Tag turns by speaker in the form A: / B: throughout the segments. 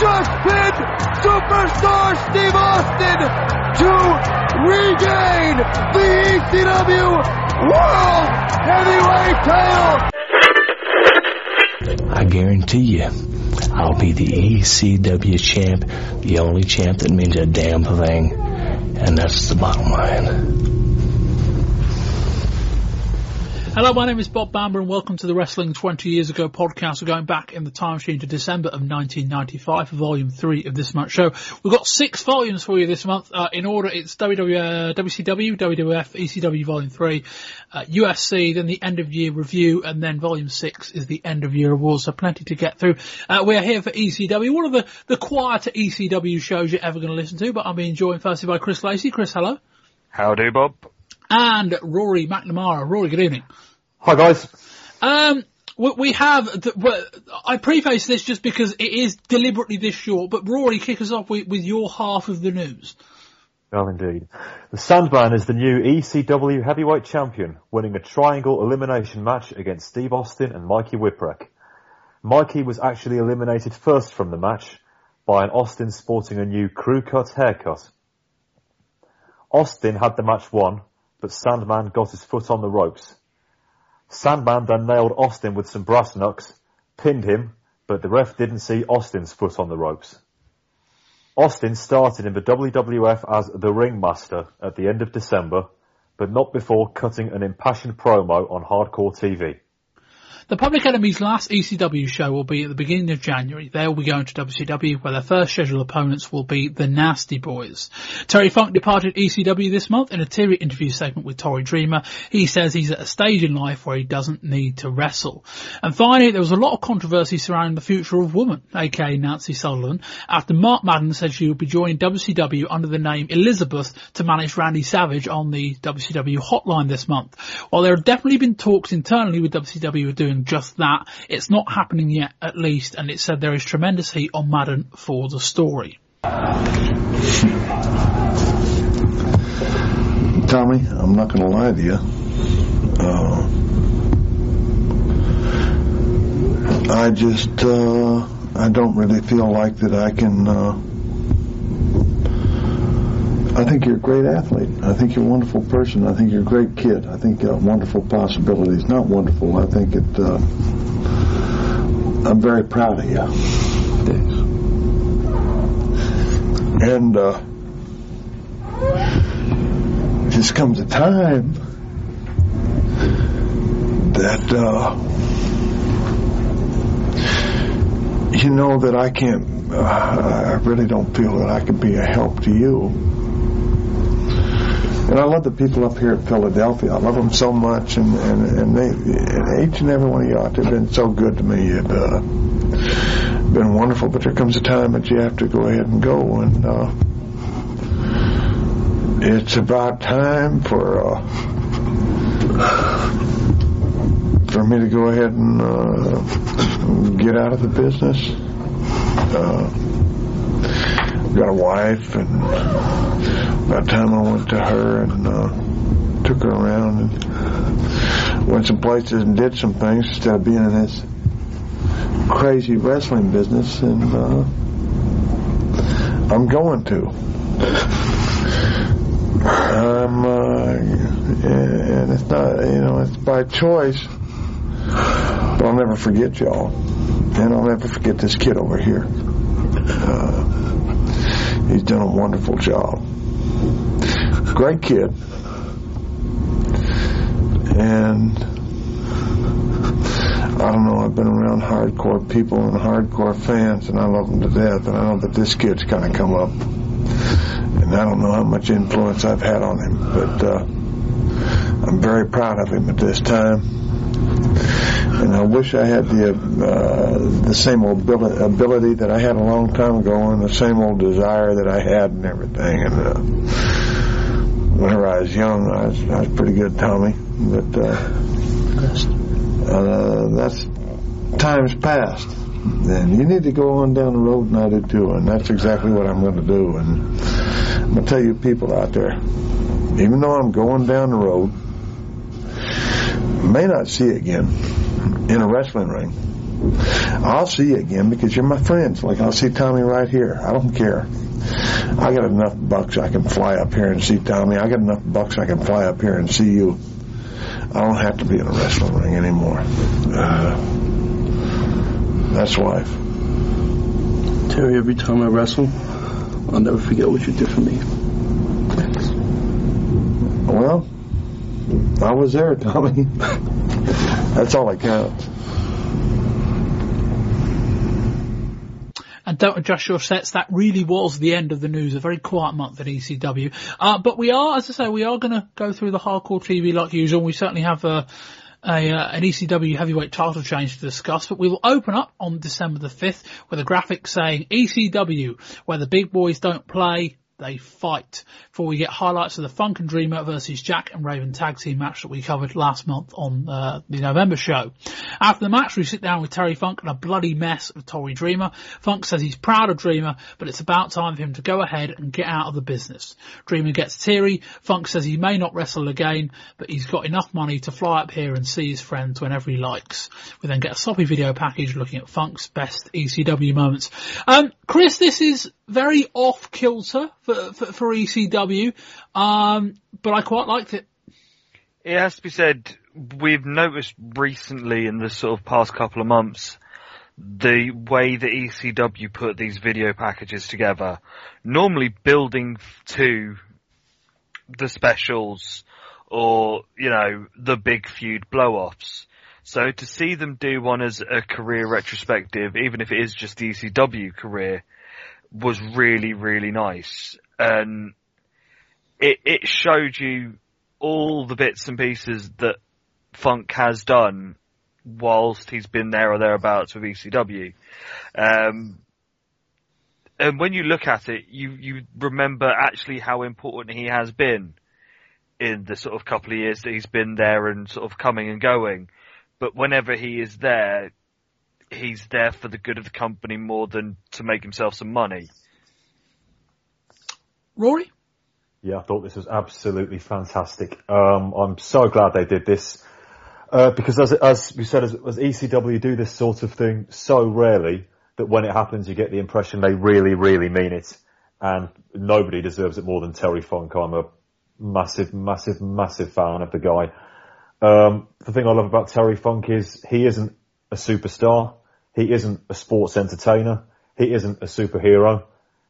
A: Just pinned superstar Steve Austin to regain the ECW World Heavyweight title.
B: I guarantee you, I'll be the ECW champ, the only champ that means a damn thing, and that's the bottom line.
C: Hello, my name is Bob Bamber and welcome to the Wrestling 20 Years Ago podcast. We're going back in the time machine to December of 1995 for volume 3 of this month's show. We've got six volumes for you this month. Uh, in order, it's uh, WCW, WWF, ECW volume 3, uh, USC, then the end of year review, and then volume 6 is the end of year awards, so plenty to get through. Uh, we're here for ECW, one of the, the quieter ECW shows you're ever going to listen to, but I'm being joined firstly by Chris Lacey. Chris, hello.
D: Howdy, Bob.
C: And Rory McNamara. Rory, good evening.
E: Hi guys.
C: Um, we, we have, the, I preface this just because it is deliberately this short, but Rory, kick us off with, with your half of the news.
E: Well, indeed. The Sandman is the new ECW heavyweight champion, winning a triangle elimination match against Steve Austin and Mikey Whipwreck. Mikey was actually eliminated first from the match by an Austin sporting a new crew cut haircut. Austin had the match won, but Sandman got his foot on the ropes. Sandman then nailed Austin with some brass knucks, pinned him, but the ref didn't see Austin's foot on the ropes. Austin started in the WWF as the Ringmaster at the end of December, but not before cutting an impassioned promo on Hardcore TV.
C: The Public Enemy's last ECW show will be at the beginning of January. They'll be going to WCW where their first scheduled opponents will be the Nasty Boys. Terry Funk departed ECW this month in a teary interview segment with Tommy Dreamer. He says he's at a stage in life where he doesn't need to wrestle. And finally, there was a lot of controversy surrounding the future of Woman, aka Nancy Sullivan, after Mark Madden said she would be joining WCW under the name Elizabeth to manage Randy Savage on the WCW hotline this month. While there have definitely been talks internally with WCW of just that. It's not happening yet, at least, and it said there is tremendous heat on Madden for the story.
F: Tommy, I'm not going to lie to you. Uh, I just, uh, I don't really feel like that I can. Uh, I think you're a great athlete. I think you're a wonderful person. I think you're a great kid. I think you have wonderful possibilities. Not wonderful. I think it. Uh, I'm very proud of you. And uh, comes a time that uh, you know that I can't. Uh, I really don't feel that I can be a help to you. And I love the people up here at Philadelphia. I love them so much, and and, and they and each and every one of you out there have been so good to me. It, uh, been wonderful. But there comes a time that you have to go ahead and go, and uh, it's about time for uh, for me to go ahead and uh, get out of the business. Uh, got a wife, and by the time I went to her and uh, took her around and went some places and did some things instead of being in this crazy wrestling business, and uh, I'm going to. I'm, uh, and it's not, you know, it's by choice. But I'll never forget y'all, and I'll never forget this kid over here. Uh, he's done a wonderful job. Great kid, and I don't know. I've been around hardcore people and hardcore fans, and I love them to death. And I know that this kid's kind of come up, and I don't know how much influence I've had on him, but uh, I'm very proud of him at this time. And I wish I had the uh, the same ability, ability that I had a long time ago, and the same old desire that I had, and everything. And uh, whenever I was young, I was, I was pretty good, Tommy. But uh, uh, that's times past. then you need to go on down the road and I do too. And that's exactly what I'm going to do. And I'm going to tell you people out there, even though I'm going down the road, may not see you again in a wrestling ring. I'll see you again because you're my friends. Like I'll see Tommy right here. I don't care. I got enough bucks I can fly up here and see Tommy. I got enough bucks I can fly up here and see you. I don't have to be in a wrestling ring anymore. Uh, that's life.
D: Terry, every time I wrestle, I'll never forget what you did for me. Thanks.
F: Well, I was there, Tommy. that's all that counts.
C: and don't adjust sets. That really was the end of the news. A very quiet month at ECW. Uh, but we are, as I say, we are going to go through the hardcore TV like usual. We certainly have a, a uh, an ECW heavyweight title change to discuss, but we will open up on December the 5th with a graphic saying ECW, where the big boys don't play, they fight. Before we get highlights of the Funk and Dreamer versus Jack and Raven tag team match that we covered last month on uh, the November show. After the match, we sit down with Terry Funk and a bloody mess of Tommy Dreamer. Funk says he's proud of Dreamer, but it's about time for him to go ahead and get out of the business. Dreamer gets teary. Funk says he may not wrestle again, but he's got enough money to fly up here and see his friends whenever he likes. We then get a sloppy video package looking at Funk's best ECW moments. Um, Chris, this is very off kilter for, for, for ECW, um, but I quite liked it.
G: It has to be said, we've noticed recently in the sort of past couple of months, the way that ECW put these video packages together, normally building to the specials or, you know, the big feud blow-offs. So to see them do one as a career retrospective, even if it is just the ECW career, was really, really nice. And it, it showed you all the bits and pieces that Funk has done whilst he's been there or thereabouts with ECW. Um, and when you look at it, you, you remember actually how important he has been in the sort of couple of years that he's been there and sort of coming and going. But whenever he is there, he's there for the good of the company more than to make himself some money.
C: Rory?
E: Yeah, I thought this was absolutely fantastic. Um, I'm so glad they did this. Uh, because as, as we said, as, as ECW do this sort of thing so rarely that when it happens you get the impression they really, really mean it. And nobody deserves it more than Terry Funk. I'm a massive, massive, massive fan of the guy. Um, the thing I love about Terry Funk is he isn't a superstar. He isn't a sports entertainer. He isn't a superhero.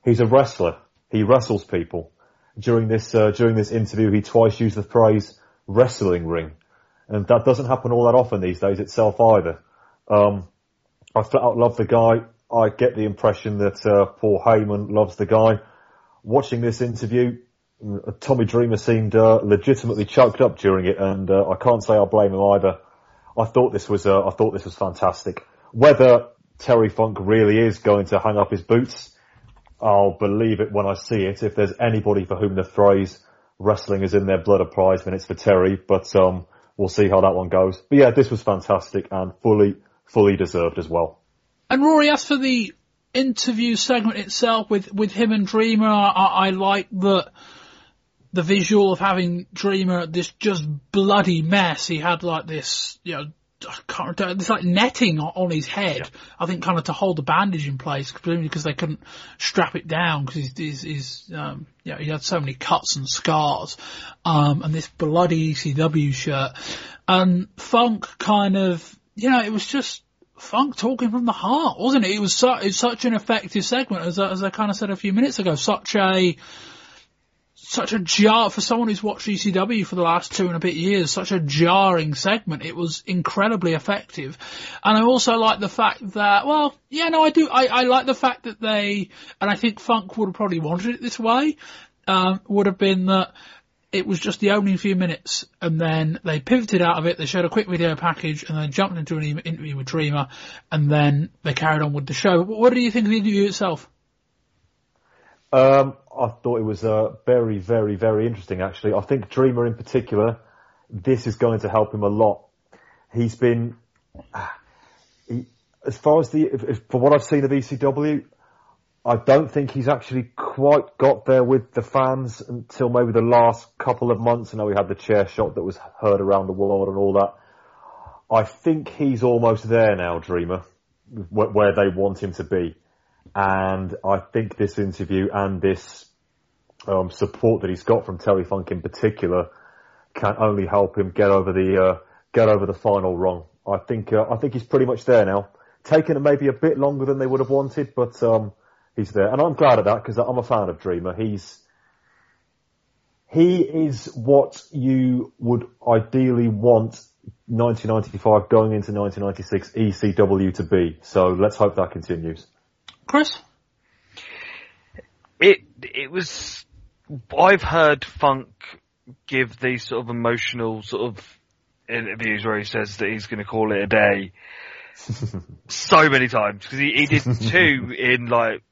E: He's a wrestler. He wrestles people. During this, uh, during this interview, he twice used the phrase wrestling ring. And that doesn't happen all that often these days itself either. Um, I flat out love the guy. I get the impression that, uh, Paul Heyman loves the guy. Watching this interview, Tommy Dreamer seemed, uh, legitimately choked up during it and, uh, I can't say I blame him either. I thought this was, uh, I thought this was fantastic. Whether Terry Funk really is going to hang up his boots, I'll believe it when I see it. If there's anybody for whom the phrase wrestling is in their blood applies, then it's for Terry, but, um, we'll see how that one goes. But yeah, this was fantastic and fully, fully deserved as well.
C: And Rory, as for the interview segment itself with, with him and Dreamer, I, I like the, the visual of having Dreamer this just bloody mess. He had like this, you know, I can't, it's like netting on his head. Yeah. I think kind of to hold the bandage in place, presumably because they couldn't strap it down because he's, he's, he's um, yeah, he had so many cuts and scars. Um, and this bloody ECW shirt. And Funk kind of, you know, it was just, Funk talking from the heart, wasn't it? It was, su- it was such an effective segment, as, as I kind of said a few minutes ago. Such a, such a jar for someone who's watched ECW for the last two and a bit years, such a jarring segment. It was incredibly effective. And I also like the fact that, well, yeah, no, I do, I, I like the fact that they, and I think Funk would have probably wanted it this way, um, would have been that it was just the opening few minutes and then they pivoted out of it, they showed a quick video package and then jumped into an interview with Dreamer and then they carried on with the show. What do you think of the interview itself?
E: Um, I thought it was uh, very, very, very interesting. Actually, I think Dreamer in particular, this is going to help him a lot. He's been, he, as far as the, if, if, for what I've seen of ECW, I don't think he's actually quite got there with the fans until maybe the last couple of months. I know we had the chair shot that was heard around the world and all that. I think he's almost there now, Dreamer, where they want him to be. And I think this interview and this um, support that he's got from Terry Funk in particular can only help him get over the uh, get over the final rung. I think uh, I think he's pretty much there now. Taken maybe a bit longer than they would have wanted, but um, he's there, and I'm glad of that because I'm a fan of Dreamer. He's he is what you would ideally want 1995 going into 1996 ECW to be. So let's hope that continues.
C: Chris,
G: it it was. I've heard Funk give these sort of emotional sort of interviews where he says that he's going to call it a day so many times because he, he did two in like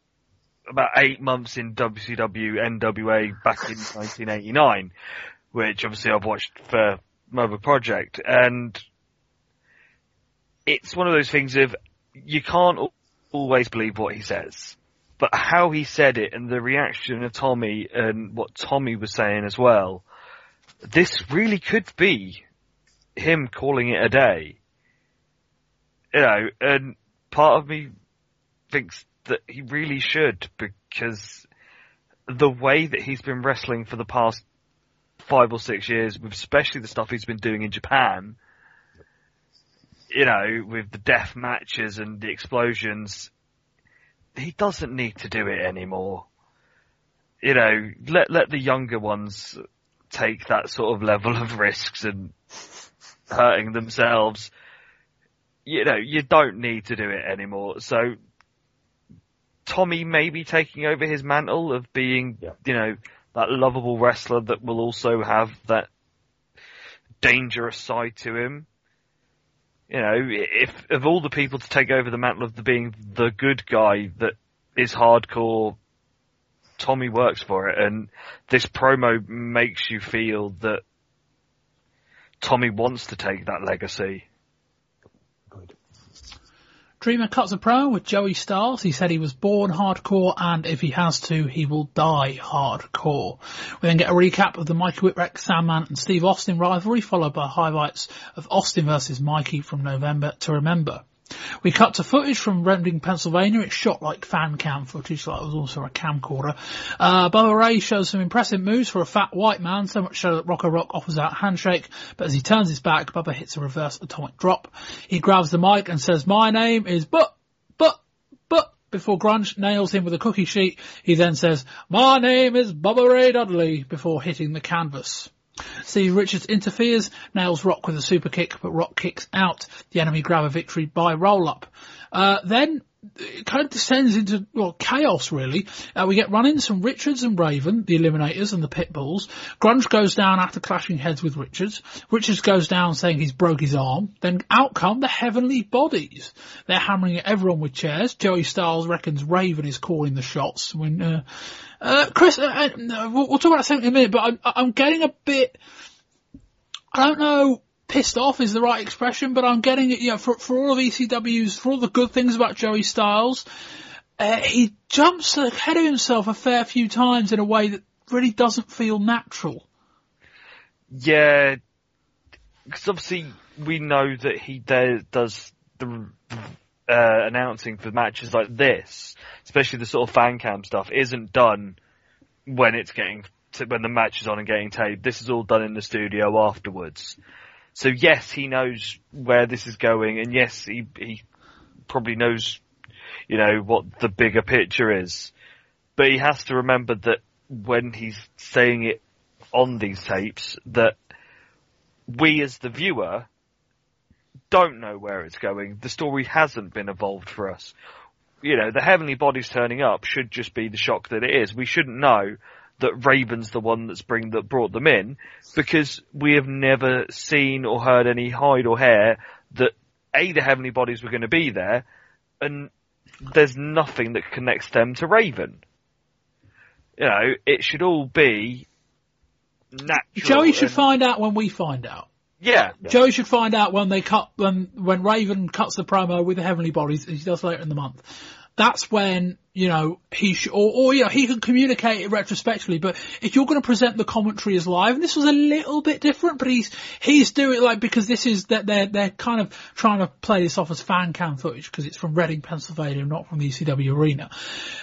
G: about eight months in WCW NWA back in 1989, which obviously I've watched for Mobile Project, and it's one of those things of you can't always believe what he says, but how he said it and the reaction of Tommy and what Tommy was saying as well, this really could be him calling it a day. You know, and part of me thinks that he really should because the way that he's been wrestling for the past five or six years, especially the stuff he's been doing in Japan, you know, with the death matches and the explosions, he doesn't need to do it anymore. You know, let let the younger ones take that sort of level of risks and hurting themselves. You know, you don't need to do it anymore. So Tommy may be taking over his mantle of being, yeah. you know, that lovable wrestler that will also have that dangerous side to him. You know, if of all the people to take over the mantle of the being the good guy that is hardcore, Tommy works for it, and this promo makes you feel that Tommy wants to take that legacy.
C: Dreamer cuts a promo with Joey Styles. He said he was born hardcore and if he has to, he will die hardcore. We then get a recap of the Mikey Whipwreck, Sandman and Steve Austin rivalry followed by highlights of Austin versus Mikey from November to remember. We cut to footage from Reading, Pennsylvania. It's shot like fan cam footage, like it was also a camcorder. Uh, Bubba Ray shows some impressive moves for a fat white man, so much so that Rocco Rock offers out a handshake, but as he turns his back, Bubba hits a reverse atomic drop. He grabs the mic and says, my name is but, but, but, before Grunge nails him with a cookie sheet, he then says, my name is Bubba Ray Dudley, before hitting the canvas. Steve Richards interferes, nails Rock with a super kick, but Rock kicks out. The enemy grab a victory by roll up. Uh, then it kind of descends into well chaos really. Uh, we get run-ins from Richards and Raven, the Eliminators and the Pitbulls. Grunge goes down after clashing heads with Richards. Richards goes down saying he's broke his arm. Then out come the Heavenly Bodies. They're hammering at everyone with chairs. Joey Styles reckons Raven is calling the shots when. Uh, uh, Chris, uh, uh we'll, we'll, talk about that in a minute, but I'm, I'm getting a bit. I don't know pissed off is the right expression, but I'm getting it, you know, for, for all of ECW's, for all the good things about Joey Styles, uh, he jumps ahead of himself a fair few times in a way that really doesn't feel natural.
G: Yeah, because obviously we know that he does the uh, announcing for matches like this, especially the sort of fan cam stuff, isn't done when it's getting to, when the match is on and getting taped. This is all done in the studio afterwards. So yes, he knows where this is going, and yes, he he probably knows, you know, what the bigger picture is. But he has to remember that when he's saying it on these tapes, that we as the viewer don't know where it's going. The story hasn't been evolved for us. You know, the heavenly bodies turning up should just be the shock that it is. We shouldn't know that Raven's the one that's bring that brought them in because we have never seen or heard any hide or hair that a the heavenly bodies were going to be there, and there's nothing that connects them to Raven. You know, it should all be natural.
C: Joey should find out when we find out.
G: Yeah.
C: Joe should find out when they cut when when Raven cuts the promo with the Heavenly Bodies, as he does later in the month. That's when you know he sh- or, or he can communicate it retrospectively. But if you're going to present the commentary as live, and this was a little bit different, but he's he's doing it like because this is that they're they're kind of trying to play this off as fan cam footage because it's from Reading, Pennsylvania, not from the ECW arena.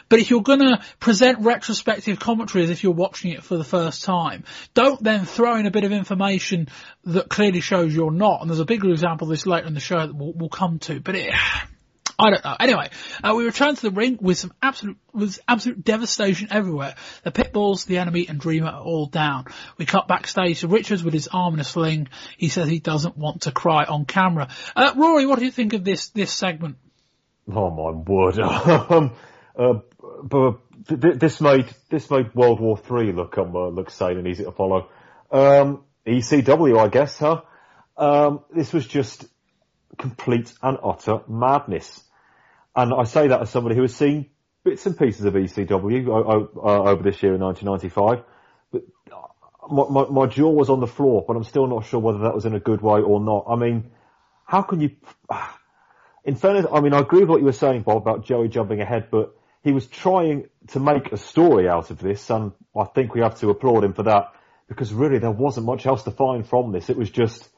C: But if you're going to present retrospective commentary as if you're watching it for the first time, don't then throw in a bit of information that clearly shows you're not. And there's a bigger example of this later in the show that we'll, we'll come to. But it, I don't know. Anyway, uh, we return to the ring with some absolute, with absolute devastation everywhere. The Pitbulls, the enemy, and Dreamer are all down. We cut backstage to Richards with his arm in a sling. He says he doesn't want to cry on camera. Uh, Rory, what do you think of this, this segment?
E: Oh my word. um, uh, but th- this made, this made World War Three look, um, uh, look sane and easy to follow. Um, ECW, I guess, huh? Um, this was just complete and utter madness. And I say that as somebody who has seen bits and pieces of ECW uh, over this year in 1995. But my, my, my, jaw was on the floor, but I'm still not sure whether that was in a good way or not. I mean, how can you, in fairness, I mean, I agree with what you were saying, Bob, about Joey jumping ahead, but he was trying to make a story out of this, and I think we have to applaud him for that, because really there wasn't much else to find from this. It was just,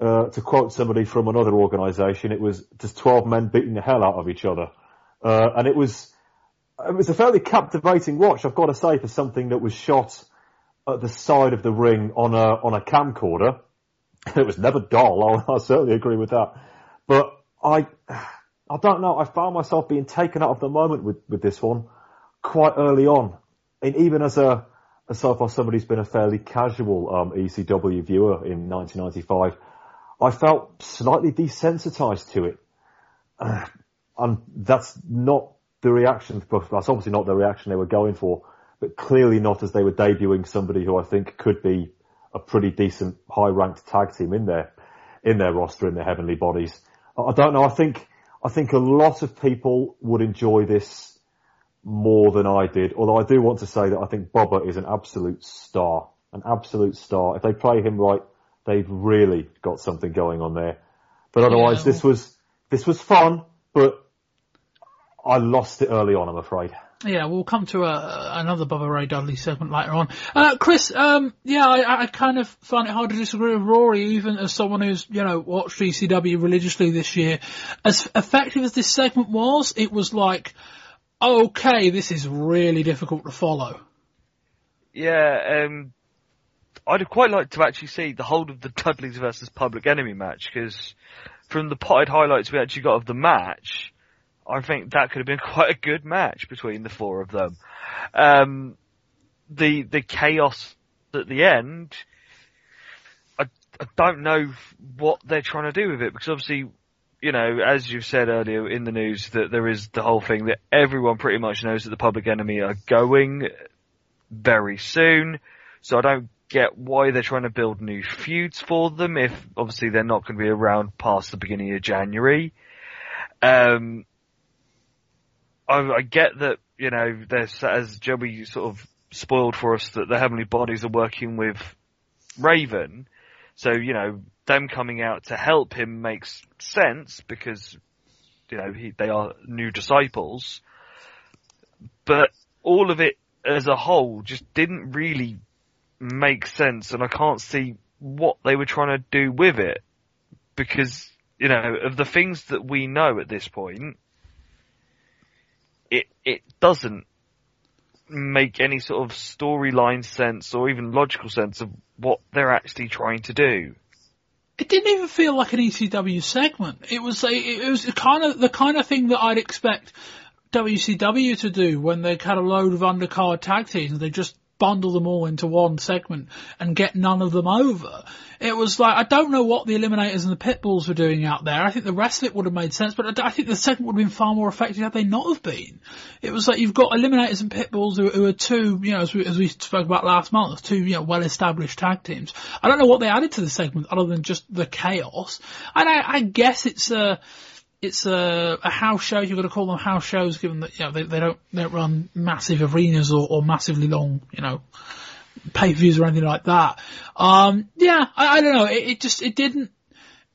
E: uh, to quote somebody from another organisation, it was just 12 men beating the hell out of each other. Uh, and it was, it was a fairly captivating watch, I've got to say, for something that was shot at the side of the ring on a, on a camcorder. It was never dull, I'll, I'll certainly agree with that. But I, I don't know, I found myself being taken out of the moment with, with this one quite early on. And even as a, as so far somebody who's been a fairly casual, um, ECW viewer in 1995, I felt slightly desensitized to it. Uh, and that's not the reaction, that's obviously not the reaction they were going for, but clearly not as they were debuting somebody who I think could be a pretty decent high ranked tag team in their, in their roster in their heavenly bodies. I don't know, I think, I think a lot of people would enjoy this more than I did, although I do want to say that I think Bubba is an absolute star, an absolute star. If they play him right, they've really got something going on there. But otherwise, yeah. this was this was fun, but I lost it early on. I'm afraid.
C: Yeah, we'll come to a, another Bubba Ray Dudley segment later on. Uh, Chris, um, yeah, I, I, kind of find it hard to disagree with Rory, even as someone who's, you know, watched ECW religiously this year. As effective as this segment was, it was like, okay, this is really difficult to follow.
G: Yeah, um, I'd quite like to actually see the whole of the Dudleys versus Public Enemy match because from the potted highlights we actually got of the match, I think that could have been quite a good match between the four of them. Um, the the chaos at the end, I I don't know what they're trying to do with it because obviously, you know, as you said earlier in the news, that there is the whole thing that everyone pretty much knows that the Public Enemy are going very soon. So I don't get why they're trying to build new feuds for them if obviously they're not going to be around past the beginning of January. Um, I, I get that, you know, there's, as Joey sort of spoiled for us that the Heavenly Bodies are working with Raven. So, you know, them coming out to help him makes sense because, you know, he, they are new disciples. But all of it as a whole just didn't really make sense and I can't see what they were trying to do with it. Because, you know, of the things that we know at this point, it, it doesn't make any sort of storyline sense or even logical sense of what they're actually trying to do.
C: It didn't even feel like an ECW segment. It was a, it was kind of the kind of thing that I'd expect WCW to do when they had a load of undercard tag teams. They just bundle them all into one segment and get none of them over. It was like, I don't know what the Eliminators and the Pitbulls were doing out there. I think the rest of it would have made sense, but I think the segment would have been far more effective had they not have been. It was like you've got Eliminators and Pitbulls who, who are two, you know, as we, as we spoke about last month, two, you know, well-established tag teams. I don't know what they added to the segment other than just the chaos. And I, I guess it's, uh, it's a, a house show. You've got to call them house shows, given that you know they, they don't they don't run massive arenas or, or massively long, you know, pay-per-views or anything like that. Um, yeah, I, I don't know. It, it, just, it didn't,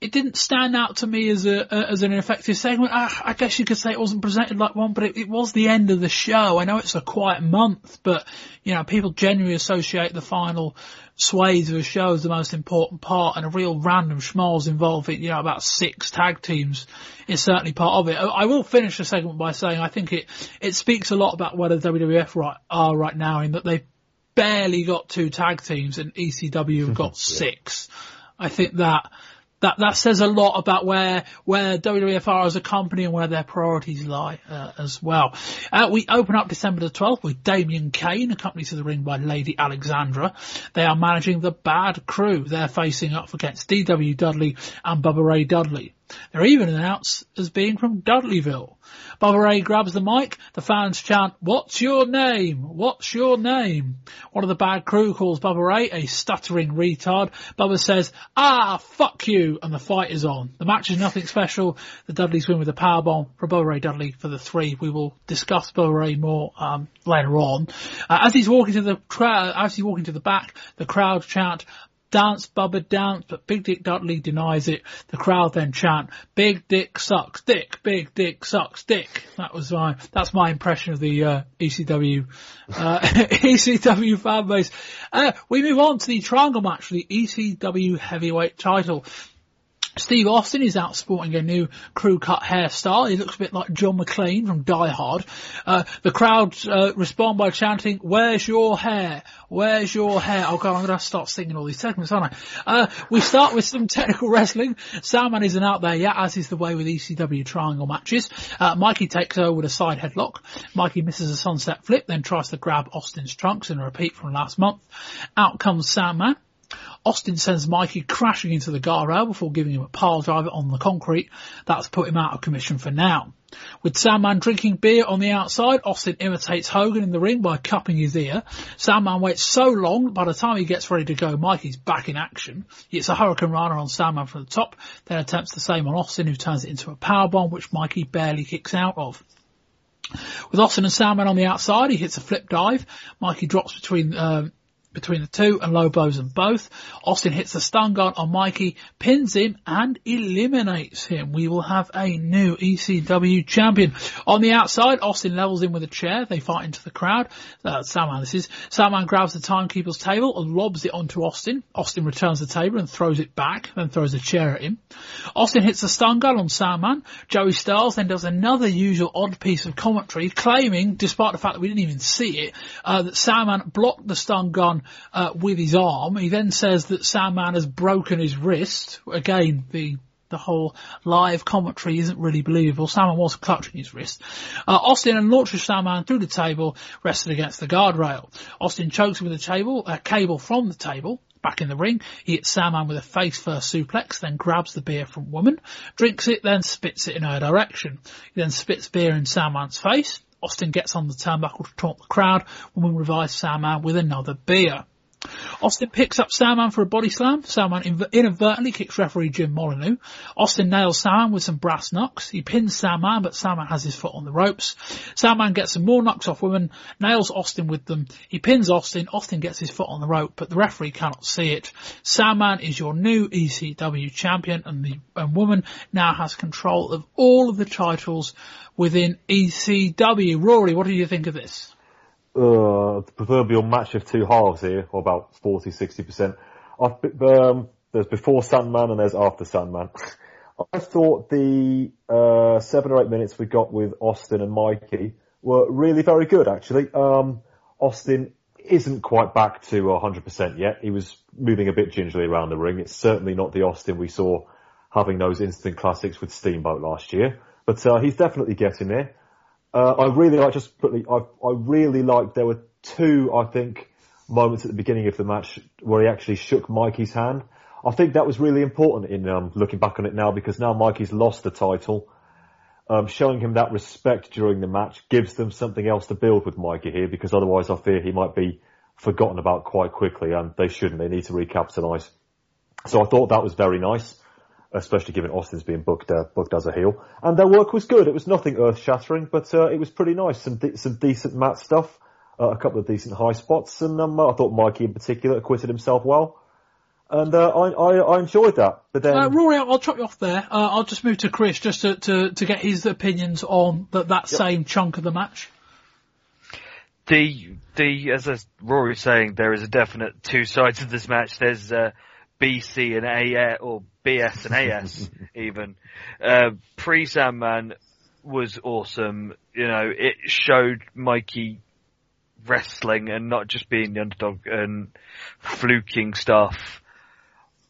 C: it didn't stand out to me as a, as an effective segment. I, I, guess you could say it wasn't presented like one, but it, it, was the end of the show. I know it's a quiet month, but you know, people generally associate the final swathes of a show as the most important part and a real random schmozz involving, you know, about six tag teams is certainly part of it. I will finish the segment by saying I think it, it speaks a lot about where the WWF right, are right now in that they've barely got two tag teams and ECW have got six. I think that that that says a lot about where where WWF are as a company and where their priorities lie uh, as well. Uh, we open up December the 12th with Damien Kane, accompanied to the ring by Lady Alexandra. They are managing the Bad Crew. They're facing up against DW Dudley and Bubba Ray Dudley. They're even announced as being from Dudleyville. Bubba Ray grabs the mic. The fans chant, what's your name? What's your name? One of the bad crew calls Bubba Ray a stuttering retard. Bubba says, ah, fuck you. And the fight is on. The match is nothing special. The Dudleys win with a powerbomb Bubba Ray Dudley for the three. We will discuss Bubba Ray more, um, later on. Uh, as he's walking to the crowd, as he's walking to the back, the crowd chant, Dance, Bubba, dance, but Big Dick Dudley denies it. The crowd then chant, Big Dick sucks dick, Big Dick sucks dick. That was my, that's my impression of the, uh, ECW, uh, ECW fan base. Uh, we move on to the triangle match for the ECW heavyweight title. Steve Austin is out sporting a new crew cut hairstyle. He looks a bit like John McClane from Die Hard. Uh, the crowd uh, respond by chanting, "Where's your hair? Where's your hair?" Oh god, I'm gonna start singing all these segments, aren't I? Uh, we start with some technical wrestling. Sandman isn't out there yet, as is the way with ECW triangle matches. Uh, Mikey takes over with a side headlock. Mikey misses a sunset flip, then tries to grab Austin's trunks in a repeat from last month. Out comes Sandman. Austin sends Mikey crashing into the guardrail before giving him a pile driver on the concrete. That's put him out of commission for now. With Sandman drinking beer on the outside, Austin imitates Hogan in the ring by cupping his ear. Sandman waits so long, by the time he gets ready to go, Mikey's back in action. He hits a Hurricane Rana on Sandman from the top, then attempts the same on Austin, who turns it into a power bomb, which Mikey barely kicks out of. With Austin and Sandman on the outside, he hits a flip dive. Mikey drops between um, between the two and low blows them both. Austin hits the stun gun on Mikey, pins him and eliminates him. We will have a new ECW champion. On the outside, Austin levels him with a chair. They fight into the crowd. Uh, this is. Sandman grabs the timekeeper's table and lobs it onto Austin. Austin returns the table and throws it back, then throws a chair at him. Austin hits the stun gun on Sandman. Joey Styles then does another usual odd piece of commentary claiming, despite the fact that we didn't even see it, uh, that Sandman blocked the stun gun uh, with his arm. He then says that Sandman has broken his wrist. Again, the the whole live commentary isn't really believable. Sandman was clutching his wrist. Uh, Austin and launches Sandman through the table, rested against the guardrail. Austin chokes him with a table, a cable from the table. Back in the ring, he hits Sandman with a face first suplex, then grabs the beer from woman, drinks it, then spits it in her direction. He then spits beer in Sandman's face. Austin gets on the turnbuckle to taunt the crowd. Woman revives Sandman with another beer. Austin picks up Sandman for a body slam. Sandman inadvertently kicks referee Jim Molineaux. Austin nails Sandman with some brass knocks. He pins Sandman, but Sandman has his foot on the ropes. Sandman gets some more knocks off women, nails Austin with them. He pins Austin. Austin gets his foot on the rope, but the referee cannot see it. Sandman is your new ECW champion, and the and woman now has control of all of the titles within ECW. Rory, what do you think of this?
E: Uh, the proverbial match of two halves here, or about 40, 60%. Um, there's before Sandman and there's after Sandman. I thought the uh, seven or eight minutes we got with Austin and Mikey were really very good, actually. Um, Austin isn't quite back to 100% yet. He was moving a bit gingerly around the ring. It's certainly not the Austin we saw having those instant classics with Steamboat last year, but uh, he's definitely getting there. Uh, I really like just quickly. I I really like there were two I think moments at the beginning of the match where he actually shook Mikey's hand. I think that was really important in um, looking back on it now because now Mikey's lost the title. Um, showing him that respect during the match gives them something else to build with Mikey here because otherwise I fear he might be forgotten about quite quickly and they shouldn't. They need to recapitalise. So I thought that was very nice especially given Austin's being booked uh, booked as a heel. And their work was good. It was nothing earth shattering, but uh, it was pretty nice. Some de- some decent mat stuff. uh, a couple of decent high spots, and um, I thought Mikey in particular acquitted himself well. And uh, I, I, I enjoyed that. But then,
C: Uh, Rory, I'll, I'll chop you off there. Uh, I'll just move to Chris just to, to, to get his opinions on that, that same chunk of the match.
G: the the as as Rory was saying, there is a definite two sides of this match. There's uh, BC and AS or BS and AS even. Uh, Pre Sandman was awesome. You know, it showed Mikey wrestling and not just being the underdog and fluking stuff.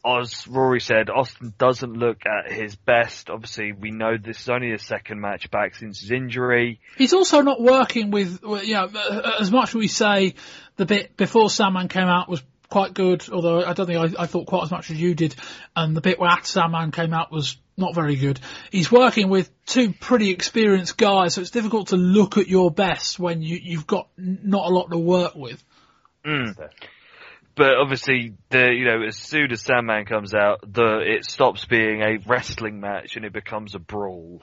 G: As Rory said, Austin doesn't look at his best. Obviously, we know this is only his second match back since his injury.
C: He's also not working with, well, you know, uh, as much as we say the bit before Sandman came out was quite good, although I don't think I, I thought quite as much as you did, and the bit where after Sandman came out was not very good. He's working with two pretty experienced guys, so it's difficult to look at your best when you, you've got not a lot to work with.
G: Mm. But obviously, the you know, as soon as Sandman comes out, the it stops being a wrestling match and it becomes a brawl.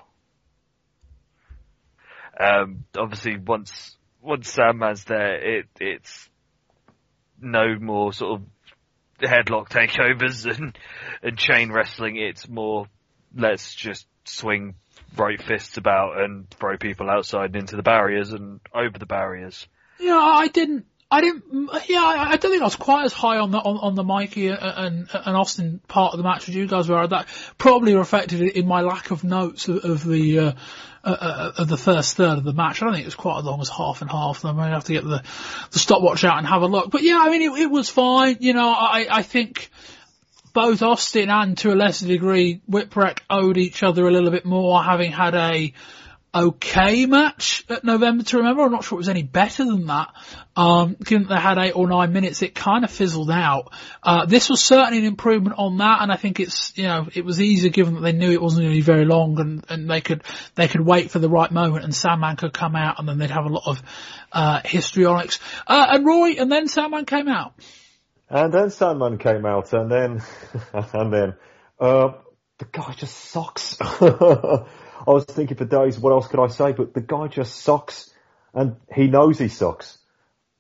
G: Um, obviously, once once Sandman's there, it it's no more sort of headlock takeovers and and chain wrestling. It's more let's just swing right fists about and throw people outside and into the barriers and over the barriers.
C: Yeah, I didn't. I didn't. Yeah, I, don't think I was quite as high on the on, on the Mikey and, and Austin part of the match as you guys were. That probably reflected in my lack of notes of, of the uh, uh, of the first third of the match. I don't think it was quite as long as half and half. I might have to get the the stopwatch out and have a look. But yeah, I mean, it, it was fine. You know, I I think both Austin and to a lesser degree Whipwreck owed each other a little bit more, having had a okay match at November to remember. I'm not sure it was any better than that. Um, given that they had eight or nine minutes, it kind of fizzled out. Uh, this was certainly an improvement on that, and I think it's, you know, it was easier given that they knew it wasn't going to be very long and, and they could, they could wait for the right moment and Sandman could come out and then they'd have a lot of, uh, histrionics. Uh, and Roy, and then Sandman came out.
E: And then Sandman came out, and then, and then, uh, the guy just sucks. I was thinking for days, what else could I say? But the guy just sucks, and he knows he sucks.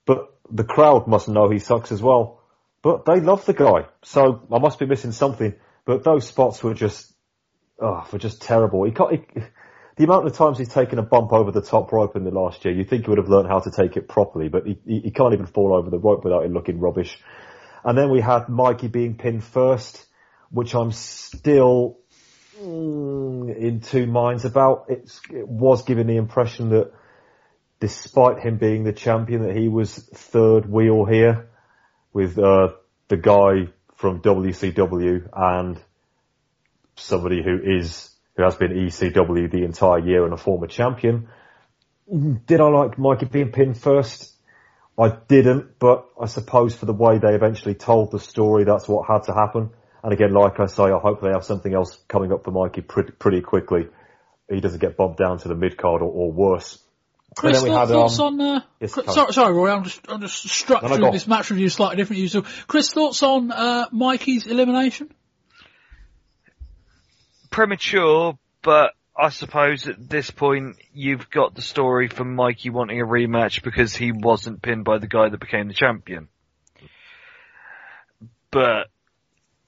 E: But the crowd must know he sucks as well. But they love the guy, so I must be missing something. But those spots were just, oh, were just terrible. He can't, he, the amount of times he's taken a bump over the top rope in the last year, you think he would have learned how to take it properly, but he, he, he can't even fall over the rope without it looking rubbish. And then we had Mikey being pinned first, which I'm still in two minds about. It's, it was giving the impression that despite him being the champion, that he was third wheel here with uh, the guy from WCW and somebody who is who has been ECW the entire year and a former champion. Did I like Mikey being pinned first? I didn't, but I suppose for the way they eventually told the story, that's what had to happen. And again, like I say, I hope they have something else coming up for Mikey pretty, pretty quickly. He doesn't get bumped down to the mid card or, or worse.
C: Chris,
E: then we
C: thoughts,
E: had,
C: thoughts
E: um,
C: on, uh,
E: yes,
C: Chris- sorry, sorry, Roy, I'm just, I'm just
E: No, no,
C: structuring
E: go.
C: this match review slightly different. So, Chris, thoughts on, uh, Mikey's elimination?
G: premature, but I suppose at this point you've got the story from Mikey wanting a rematch because he wasn't pinned by the guy that became the champion. But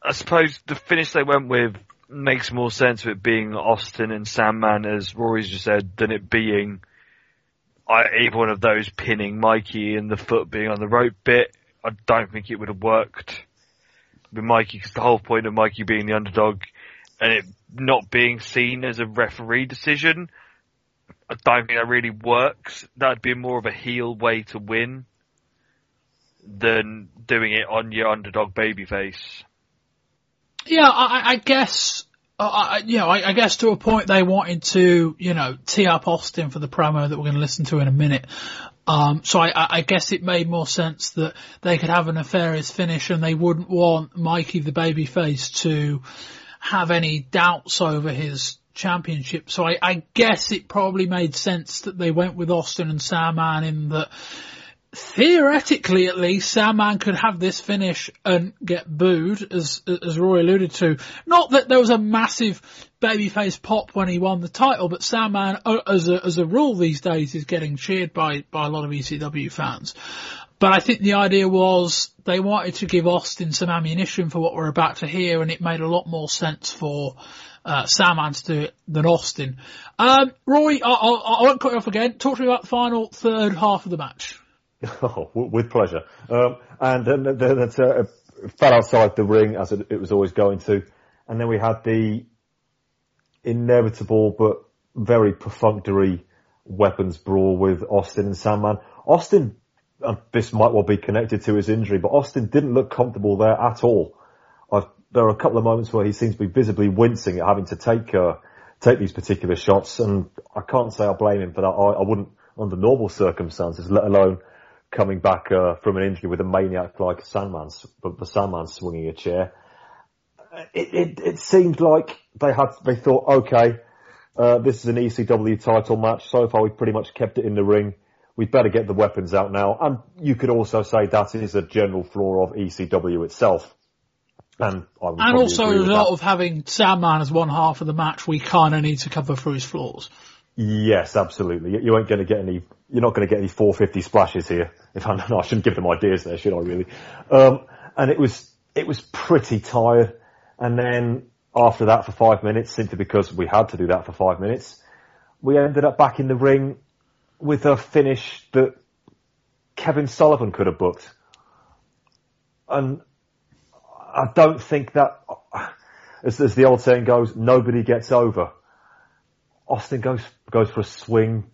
G: I suppose the finish they went with makes more sense with it being Austin and Sandman, as Rory's just said, than it being either one of those pinning Mikey and the foot being on the rope bit. I don't think it would have worked with Mikey because the whole point of Mikey being the underdog and it not being seen as a referee decision, I don't think that really works. That'd be more of a heel way to win than doing it on your underdog babyface.
C: Yeah, I, I- guess, I, you know, I, I guess to a point they wanted to, you know, tee up Austin for the promo that we're going to listen to in a minute. Um, so I, I guess it made more sense that they could have a nefarious finish and they wouldn't want Mikey the babyface to have any doubts over his championship. So I, I guess it probably made sense that they went with Austin and Sandman in that theoretically at least, Sandman could have this finish and get booed, as as Roy alluded to. Not that there was a massive babyface pop when he won the title, but Sandman, uh, as a as a rule these days, is getting cheered by by a lot of ECW fans. But I think the idea was they wanted to give Austin some ammunition for what we're about to hear, and it made a lot more sense for uh, to do it than Austin. Um, Roy, I, I, I won't cut you off again. Talk to me about the final third half of the match.
E: Oh, with pleasure. Um, and then, it uh, fell outside the ring as it, it, was always going to. And then we had the inevitable but very perfunctory weapons brawl with Austin and Sandman. Austin, and this might well be connected to his injury, but Austin didn't look comfortable there at all. I've, there are a couple of moments where he seems to be visibly wincing at having to take, uh, take these particular shots, and I can't say I blame him for that. I, I wouldn't, under normal circumstances, let alone coming back uh, from an injury with a maniac like Sandman, but the Sandman swinging a chair. It, it, it seemed like they had, they thought, okay, uh, this is an ECW title match. So far we've pretty much kept it in the ring. We'd better get the weapons out now. And you could also say that is a general flaw of ECW itself. And,
C: and also a result of having Sandman as one half of the match, we kind of need to cover for his flaws.
E: Yes, absolutely. You ain't going to get any. You're not going to get any 450 splashes here. If I, no, I shouldn't give them ideas there, should I? Really? Um, and it was it was pretty tired. And then after that, for five minutes, simply because we had to do that for five minutes, we ended up back in the ring with a finish that Kevin Sullivan could have booked. And I don't think that, as, as the old saying goes, nobody gets over. Austin goes goes for a swing.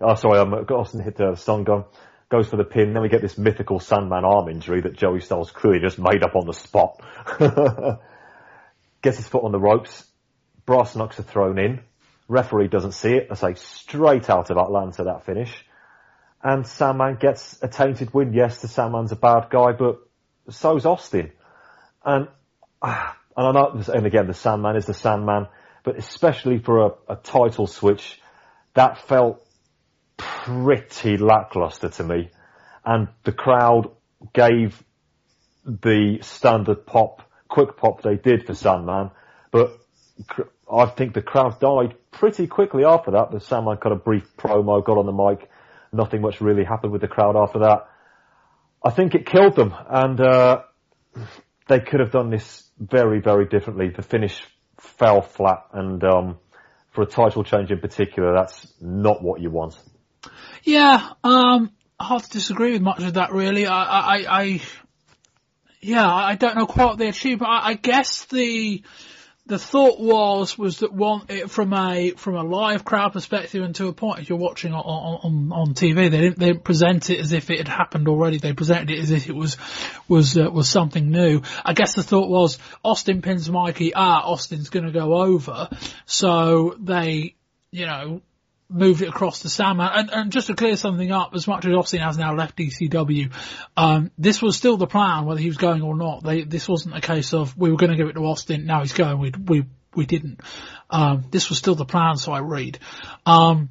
E: Oh, sorry, um, Austin hit the stun gun, goes for the pin. Then we get this mythical Sandman arm injury that Joey Styles clearly just made up on the spot. Gets his foot on the ropes. Brass knucks are thrown in. Referee doesn't see it. I say straight out of Atlanta that finish. And Sandman gets a tainted win. Yes, the Sandman's a bad guy, but so's Austin. And, and I know, and again, the Sandman is the Sandman but especially for a, a title switch, that felt pretty lackluster to me. And the crowd gave the standard pop, quick pop they did for Sandman, but I think the crowd died pretty quickly after that. The Sandman got a brief promo, got on the mic, nothing much really happened with the crowd after that. I think it killed them, and uh, they could have done this very, very differently. The finish fell flat, and um, for a title change in particular, that's not what you want.
C: Yeah, um, hard to disagree with much of that. Really, I, I, I yeah, I don't know quite what they achieved, but I, I guess the the thought was was that one it, from a from a live crowd perspective and to a point if you're watching on on, on TV they didn't they didn't present it as if it had happened already. They presented it as if it was was uh, was something new. I guess the thought was Austin pins Mikey ah Austin's going to go over. So they you know moved it across to Sandman. And, and just to clear something up, as much as Austin has now left ECW, um, this was still the plan, whether he was going or not. They, this wasn't a case of we were going to give it to Austin, now he's going, we, we, we didn't. Um, this was still the plan, so I read. Um,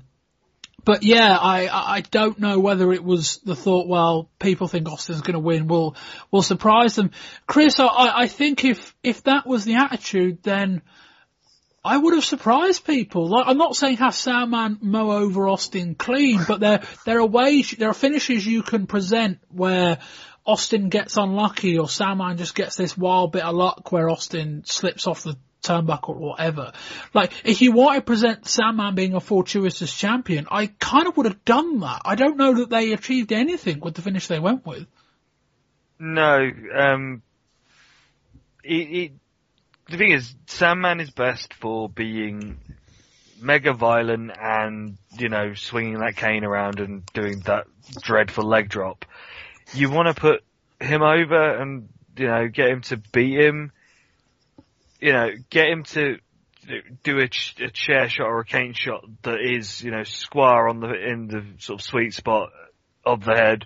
C: but yeah, I, I don't know whether it was the thought, well, people think Austin's going to win, we'll, we'll surprise them. Chris, I, I think if, if that was the attitude, then, I would have surprised people. Like, I'm not saying have Sandman mow over Austin clean, but there there are ways, there are finishes you can present where Austin gets unlucky or Sandman just gets this wild bit of luck where Austin slips off the turnbuckle or whatever. Like, if you want to present Sandman being a fortuitous champion, I kind of would have done that. I don't know that they achieved anything with the finish they went with.
G: No, um, it, it the thing is, Sandman is best for being mega violent and, you know, swinging that cane around and doing that dreadful leg drop. You want to put him over and, you know, get him to beat him, you know, get him to do a, a chair shot or a cane shot that is, you know, square on the, in the sort of sweet spot of the head.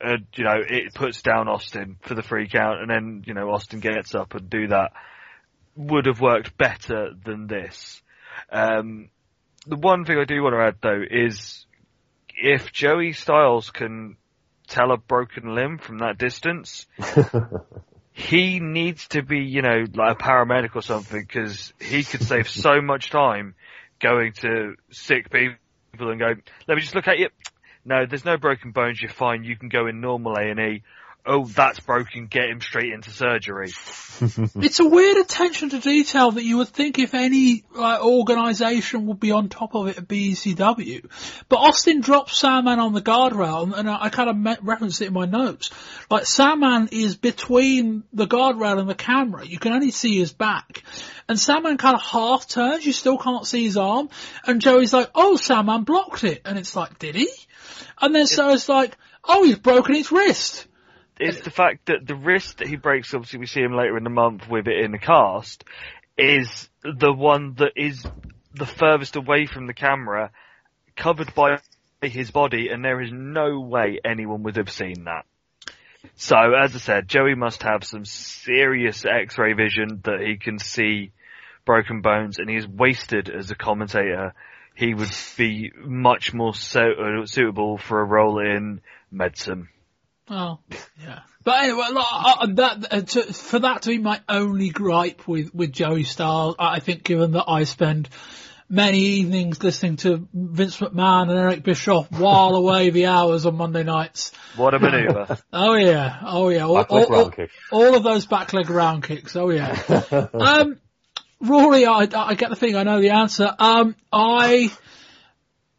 G: And, you know, it puts down Austin for the free count and then, you know, Austin gets up and do that would have worked better than this. Um, the one thing I do want to add though is if Joey Styles can tell a broken limb from that distance. he needs to be, you know, like a paramedic or something because he could save so much time going to sick people and go, let me just look at you. No, there's no broken bones. You're fine. You can go in normal A&E oh, that's broken, get him straight into surgery.
C: it's a weird attention to detail that you would think if any like, organisation would be on top of it at BECW. But Austin drops Sandman on the guardrail, and I, I kind of met, referenced it in my notes. Like, Sandman is between the guardrail and the camera. You can only see his back. And Sandman kind of half turns, you still can't see his arm. And Joey's like, oh, Sandman blocked it. And it's like, did he? And then so it's like, oh, he's broken his wrist
G: is the fact that the wrist that he breaks, obviously we see him later in the month with it in the cast, is the one that is the furthest away from the camera, covered by his body, and there is no way anyone would have seen that. So, as I said, Joey must have some serious x-ray vision that he can see broken bones, and he's wasted as a commentator. He would be much more uh, suitable for a role in medicine.
C: Oh, yeah. But anyway, uh, that, uh, to, for that to be my only gripe with, with Joey Styles, I think given that I spend many evenings listening to Vince McMahon and Eric Bischoff while away the hours on Monday nights.
G: What a maneuver.
C: oh yeah, oh yeah. All, all, all, all, of those back leg round kicks, oh yeah. um, Rory, I, I get the thing, I know the answer. Um, I,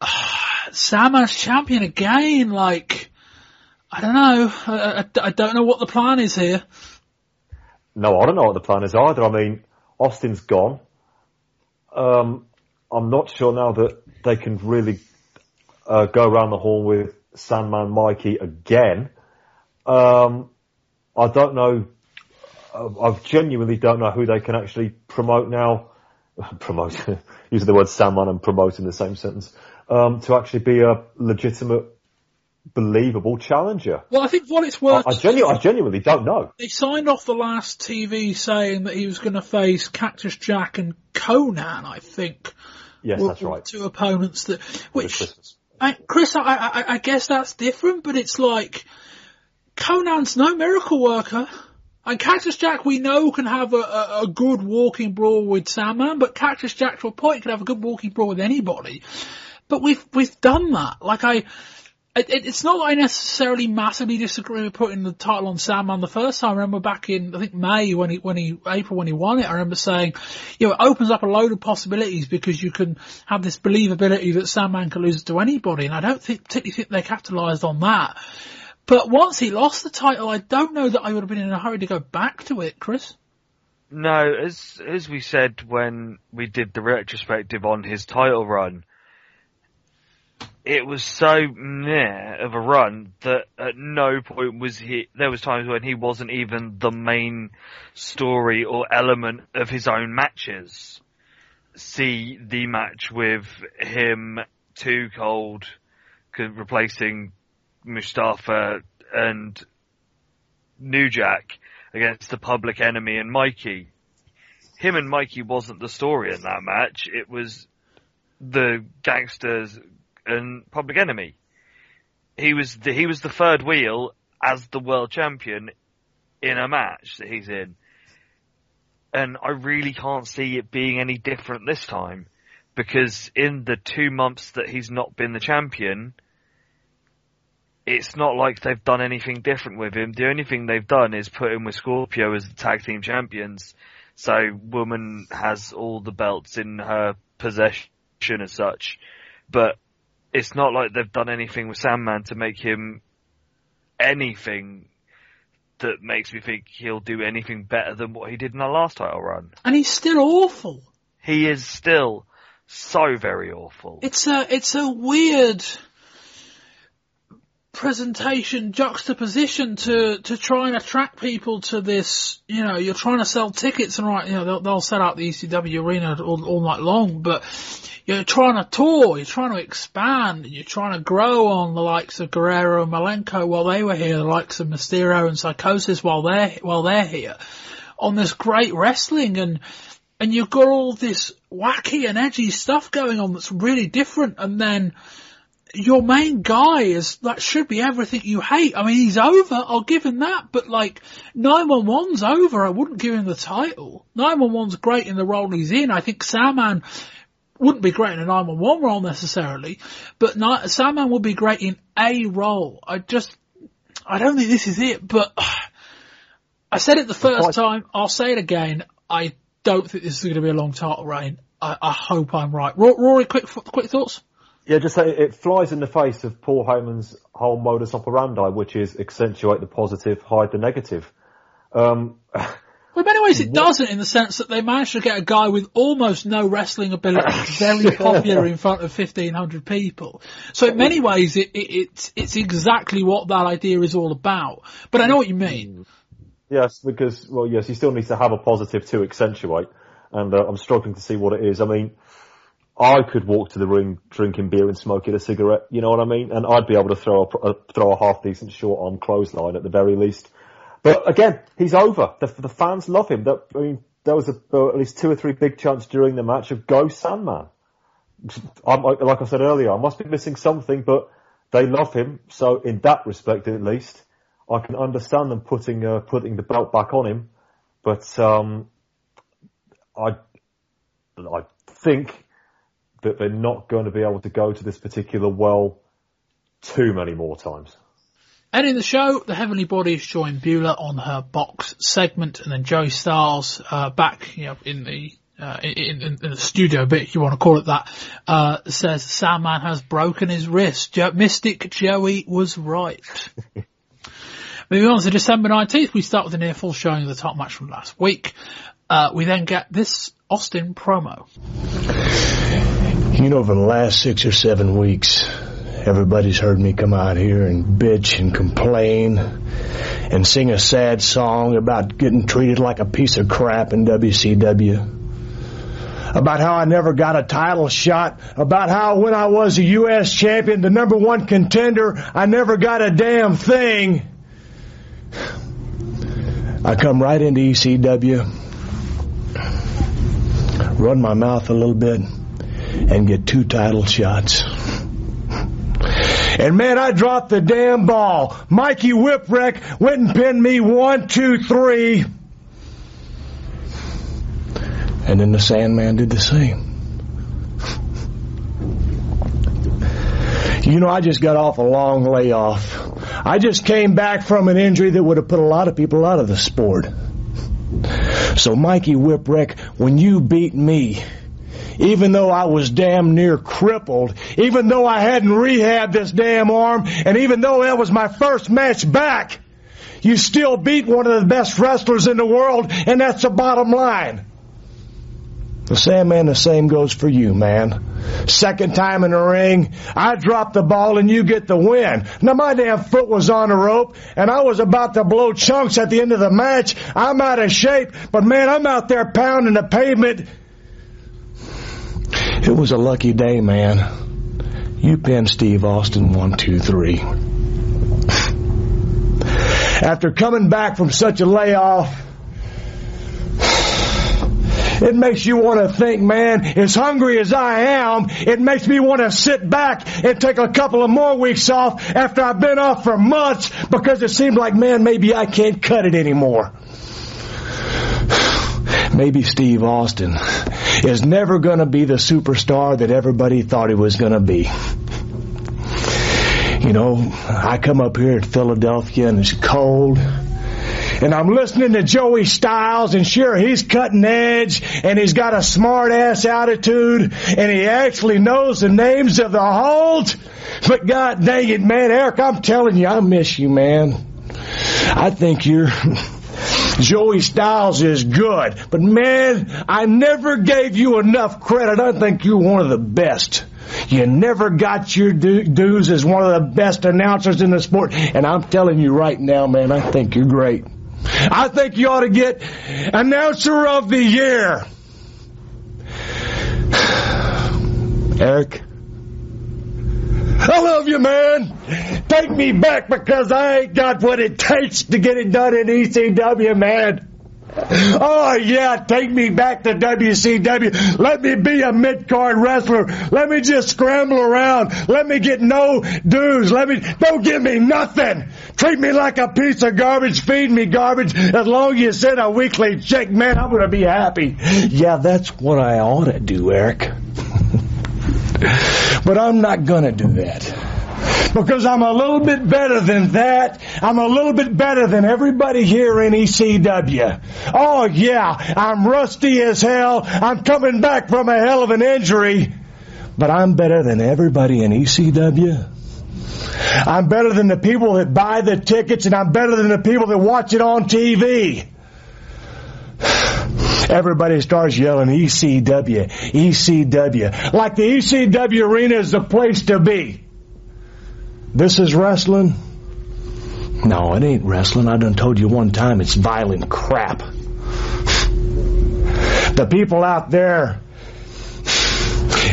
C: uh, champion again, like, I don't know. I, I, I, don't know what the plan is here.
E: No, I don't know what the plan is either. I mean, Austin's gone. Um, I'm not sure now that they can really uh, go around the horn with Sandman Mikey again. Um, I don't know. I genuinely don't know who they can actually promote now. promote, using the word Sandman and promote in the same sentence. Um, to actually be a legitimate believable challenger.
C: Well, I think what it's worth.
E: I, I, genu- I genuinely don't know.
C: They signed off the last TV saying that he was going to face Cactus Jack and Konnan. I think.
E: Yes, were, that's right.
C: Two opponents that, which, I, Chris, I, I, I guess that's different, but it's like Konnan's no miracle worker. And Cactus Jack, we know, can have a, a, a, good walking brawl with Sandman, but Cactus Jack, to a point, can have a good walking brawl with anybody. But we've we've done that. Like I, it, it's not that I necessarily massively disagree with putting the title on Sandman the first time. I remember back in, I think May when he, when he, April when he won it, I remember saying, you know, it opens up a load of possibilities because you can have this believability that Sandman can lose to anybody. And I don't think, particularly think they capitalised on that. But once he lost the title, I don't know that I would have been in a hurry to go back to it, Chris.
G: No, as, as we said when we did the retrospective on his title run, it was so meh of a run that at no point was he, there was times when he wasn't even the main story or element of his own matches. See the match with him, Too Cold, replacing Mustafa and New Jack against the Public Enemy and Mikey. Him and Mikey wasn't the story in that match. It was the Gangstas and Public Enemy. He was the, he was the third wheel as the world champion in a match that he's in. And I really can't see it being any different this time because in the two months that he's not been the champion, it's not like they've done anything different with him. The only thing they've done is put him with Scorpio as the tag team champions. So woman has all the belts in her possession as such. But it's not like they've done anything with Sandman to make him anything that makes me think he'll do anything better than what he did in the last title run.
C: And he's still awful.
G: He is still so very awful.
C: It's a it's a weird presentation juxtaposition to to try and attract people to this. You know, you're trying to sell tickets and right, you know, they'll, they'll set out the ECW arena all, all night long, but you're trying to tour, you're trying to expand, you're trying to grow on the likes of Guerrero and Malenko while they were here, the likes of Mysterio and Psychosis while they're while they're here, on this great wrestling and and you've got all this wacky and edgy stuff going on that's really different, and then your main guy is that should be everything you hate. I mean, he's over. I'll give him that. But like, 911's over. I wouldn't give him the title. 911's great in the role he's in. I think Sandman wouldn't be great in a 911 role necessarily, but Sandman would be great in a role. I just, I don't think this is it, but I said it the first time. I'll say it again. I don't think this is going to be a long title reign. I, I hope I'm right. Ro- Rory, quick, quick thoughts?
E: Yeah, just say it flies in the face of Paul Heyman's whole modus operandi, which is accentuate the positive, hide the negative. Um,
C: Well, in many ways it doesn't in the sense that they managed to get a guy with almost no wrestling ability very popular in front of 1500 people. So in many ways it, it, it's, it's exactly what that idea is all about. But I know what you mean.
E: yes, because, well, yes, he still needs to have a positive to accentuate, and uh, I'm struggling to see what it is. I mean, I could walk to the ring drinking beer and smoking a cigarette, you know what I mean? And I'd be able to throw a, a throw a half decent short arm clothesline at the very least. But again, he's over. The, the fans love him. That, I mean, there was a, at least two or three big chants during the match of Go Sandman. I'm, like I said earlier, I must be missing something, but they love him. So in that respect, at least, I can understand them putting uh, putting the belt back on him. But um, I I think that they're not going to be able to go to this particular well too many more times.
C: And in the show, the Heavenly Bodies join Beulah on her box segment, and then Joey Styles uh, back, you know, in the uh, in, in, in, the studio bit, if you want to call it that, uh, says Sandman has broken his wrist. Jo- Mystic Joey was right. Moving on to December 19th, we start with a near full showing of the top match from last week. Uh, we then get this Austin promo.
B: You know, for the last six or seven weeks, Everybody's heard me come out here and bitch and complain and sing a sad song about getting treated like a piece of crap in WCW. About how I never got a title shot. About how when I was a U.S. champion, the number one contender, I never got a damn thing. I come right into ECW, run my mouth a little bit, and get two title shots. And man, I dropped the damn ball. Mikey Whipwreck went and pinned me one, two, three. And then the Sandman did the same. You know, I just got off a long layoff. I just came back from an injury that would have put a lot of people out of the sport. So Mikey Whipwreck, when you beat me, even though I was damn near crippled, even though I hadn't rehabbed this damn arm, and even though that was my first match back, you still beat one of the best wrestlers in the world, and that's the bottom line. The same man, the same goes for you, man. Second time in the ring, I drop the ball and you get the win. Now my damn foot was on the rope and I was about to blow chunks at the end of the match. I'm out of shape, but man, I'm out there pounding the pavement it was a lucky day, man. You pinned Steve Austin one, two, three. After coming back from such a layoff, it makes you want to think, man, as hungry as I am, it makes me want to sit back and take a couple of more weeks off after I've been off for months because it seems like, man, maybe I can't cut it anymore. Maybe Steve Austin is never going to be the superstar that everybody thought he was going to be. You know, I come up here at Philadelphia and it's cold. And I'm listening to Joey Styles and sure he's cutting edge and he's got a smart ass attitude and he actually knows the names of the holds. But god dang it, man, Eric, I'm telling you, I miss you, man. I think you're Joey Styles is good, but man, I never gave you enough credit. I think you're one of the best. You never got your dues as one of the best announcers in the sport, and I'm telling you right now, man, I think you're great. I think you ought to get announcer of the year. Eric, I love you, man. Take me back because I ain't got what it takes to get it done in ECW, man. Oh yeah, take me back to WCW. Let me be a mid-card wrestler. Let me just scramble around. Let me get no dues. Let me, don't give me nothing. Treat me like a piece of garbage. Feed me garbage. As long as you send a weekly check, man, I'm gonna be happy. Yeah, that's what I ought to do, Eric. but I'm not gonna do that because I'm a little bit better than that. I'm a little bit better than everybody here in ECW. Oh yeah, I'm rusty as hell. I'm coming back from a hell of an injury, but I'm better than everybody in ECW. I'm better than the people that buy the tickets and I'm better than the people that watch it on TV. Everybody starts yelling ECW, ECW. Like the ECW arena is the place to be. This is wrestling? No, it ain't wrestling. I done told you one time it's violent crap. The people out there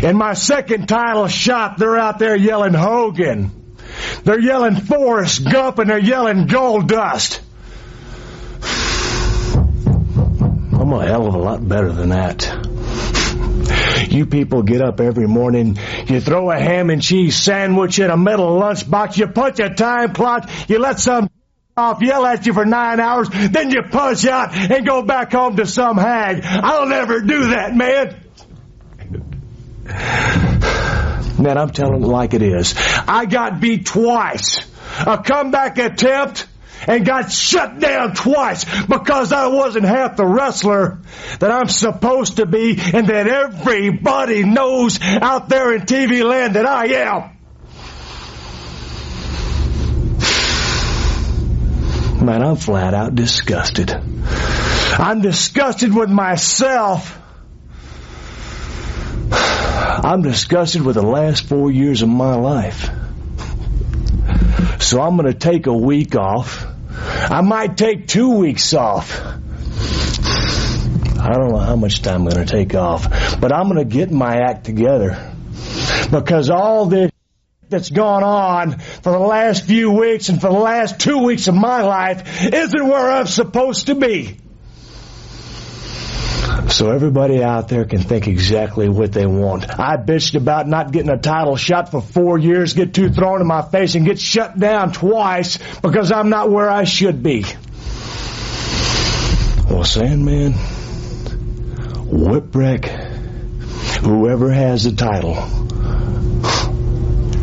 B: in my second title shot, they're out there yelling Hogan. They're yelling Forrest Gump and they're yelling Gold Dust. I'm a hell of a lot better than that. You people get up every morning, you throw a ham and cheese sandwich in a metal lunchbox, you punch a time clock, you let some off yell at you for nine hours, then you punch out and go back home to some hag. I'll never do that, man. Man, I'm telling it like it is. I got beat twice. A comeback attempt and got shut down twice because I wasn't half the wrestler that I'm supposed to be and that everybody knows out there in TV land that I am. Man, I'm flat out disgusted. I'm disgusted with myself. I'm disgusted with the last four years of my life. So I'm going to take a week off. I might take two weeks off. I don't know how much time I'm going to take off, but I'm going to get my act together. Because all this that's gone on for the last few weeks and for the last two weeks of my life isn't where I'm supposed to be. So everybody out there can think exactly what they want. I bitched about not getting a title shot for four years, get two thrown in my face, and get shut down twice because I'm not where I should be. Well, Sandman, Whipwreck, whoever has the title,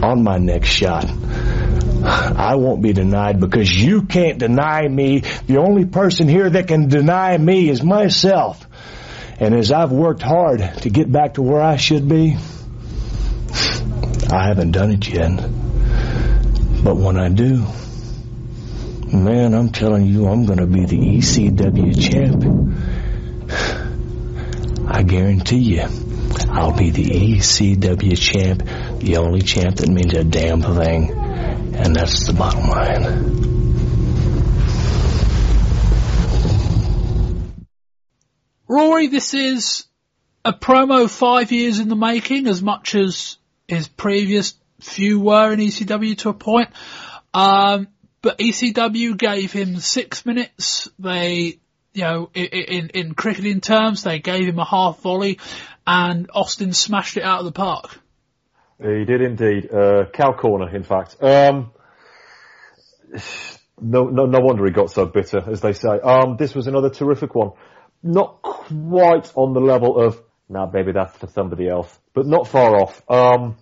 B: on my next shot. I won't be denied because you can't deny me. The only person here that can deny me is myself. And as I've worked hard to get back to where I should be, I haven't done it yet. But when I do, man, I'm telling you, I'm going to be the ECW champ. I guarantee you, I'll be the ECW champ, the only champ that means a damn thing. And that's the bottom line.
C: Rory, this is a promo five years in the making, as much as his previous few were in ECW to a point. Um, but ECW gave him six minutes. They, you know, in, in, in cricketing terms, they gave him a half volley, and Austin smashed it out of the park.
E: He did indeed. Uh, cow corner, in fact. Um, no, no, no wonder he got so bitter, as they say. Um, this was another terrific one not quite on the level of, nah, maybe that's for somebody else, but not far off. Um,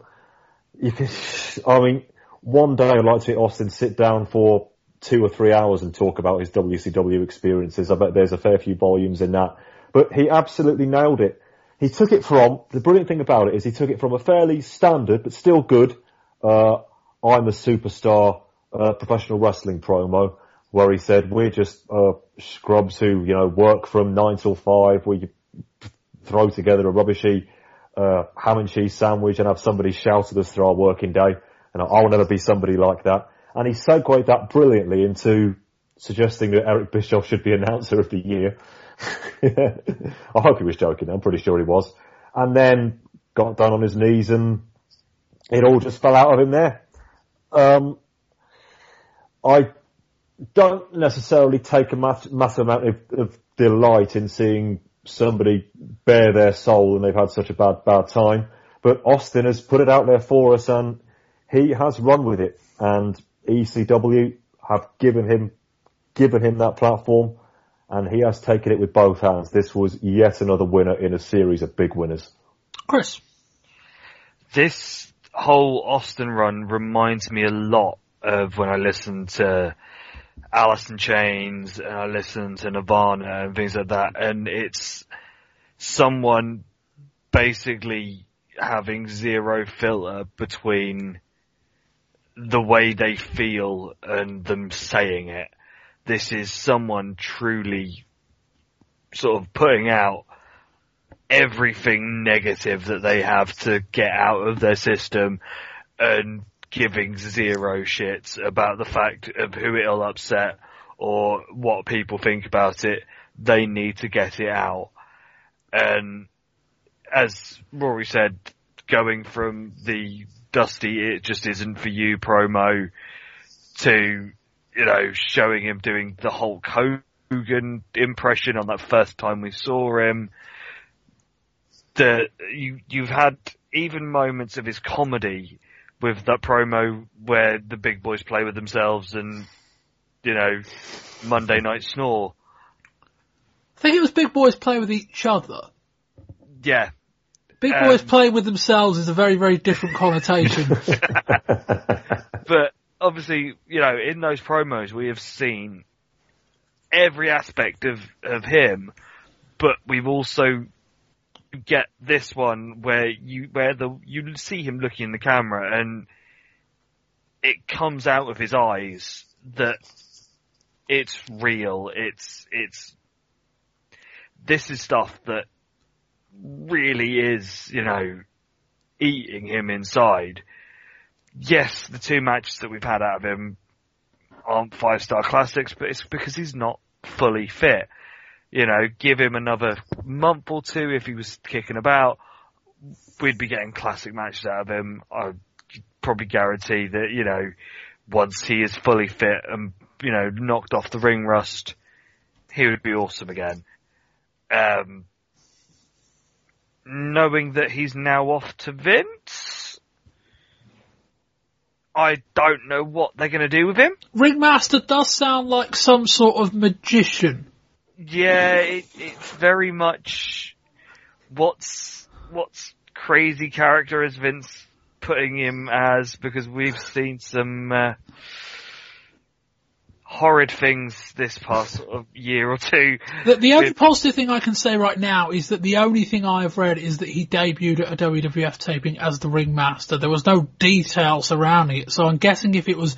E: can, I mean, one day I'd like to see Austin sit down for two or three hours and talk about his WCW experiences. I bet there's a fair few volumes in that. But he absolutely nailed it. He took it from, the brilliant thing about it is he took it from a fairly standard, but still good, uh, I'm a superstar, uh, professional wrestling promo where he said, we're just, uh, scrubs who, you know, work from nine till five. We throw together a rubbishy, uh, ham and cheese sandwich and have somebody shout at us through our working day. And I, will never be somebody like that. And he segued that brilliantly into suggesting that Eric Bischoff should be announcer of the year. I hope he was joking. I'm pretty sure he was. And then got down on his knees and it all just fell out of him there. Um, I don't necessarily take a mass, massive amount of, of delight in seeing somebody bare their soul and they've had such a bad, bad time. But Austin has put it out there for us and he has run with it and ECW have given him, given him that platform and he has taken it with both hands. This was yet another winner in a series of big winners.
C: Chris.
G: This whole Austin run reminds me a lot of when I listened to Alice in Chains uh, and I listened to Nirvana and things like that. And it's someone basically having zero filter between the way they feel and them saying it. This is someone truly sort of putting out everything negative that they have to get out of their system and giving zero shits about the fact of who it'll upset or what people think about it. They need to get it out. And as Rory said, going from the dusty it just isn't for you promo to, you know, showing him doing the Hulk Hogan impression on that first time we saw him. The, you, you've had even moments of his comedy with that promo where the big boys play with themselves and, you know, Monday Night Snore.
C: I think it was big boys play with each other.
G: Yeah.
C: Big
G: Um,
C: boys play with themselves is a very, very different connotation.
G: But obviously, you know, in those promos we have seen every aspect of, of him, but we've also get this one where you, where the, you see him looking in the camera and it comes out of his eyes that it's real, it's, it's, this is stuff that really is, you know, eating him inside. Yes, the two matches that we've had out of him aren't five star classics, but it's because he's not fully fit. You know, give him another month or two if he was kicking about, we'd be getting classic matches out of him. I'd probably guarantee that, you know, once he is fully fit and, you know, knocked off the ring rust, he would be awesome again. Um, knowing that he's now off to Vince, I don't know what they're going to do with him.
C: Ringmaster does sound like some sort of magician.
G: Yeah, it, it's very much what's what's crazy character is Vince putting him as because we've seen some uh, horrid things this past sort of year or two.
C: The, the only
G: With-
C: positive thing I can say right now is that the only thing I have read is that he debuted at a WWF taping as the ringmaster. There was no detail surrounding it, so I'm guessing if it was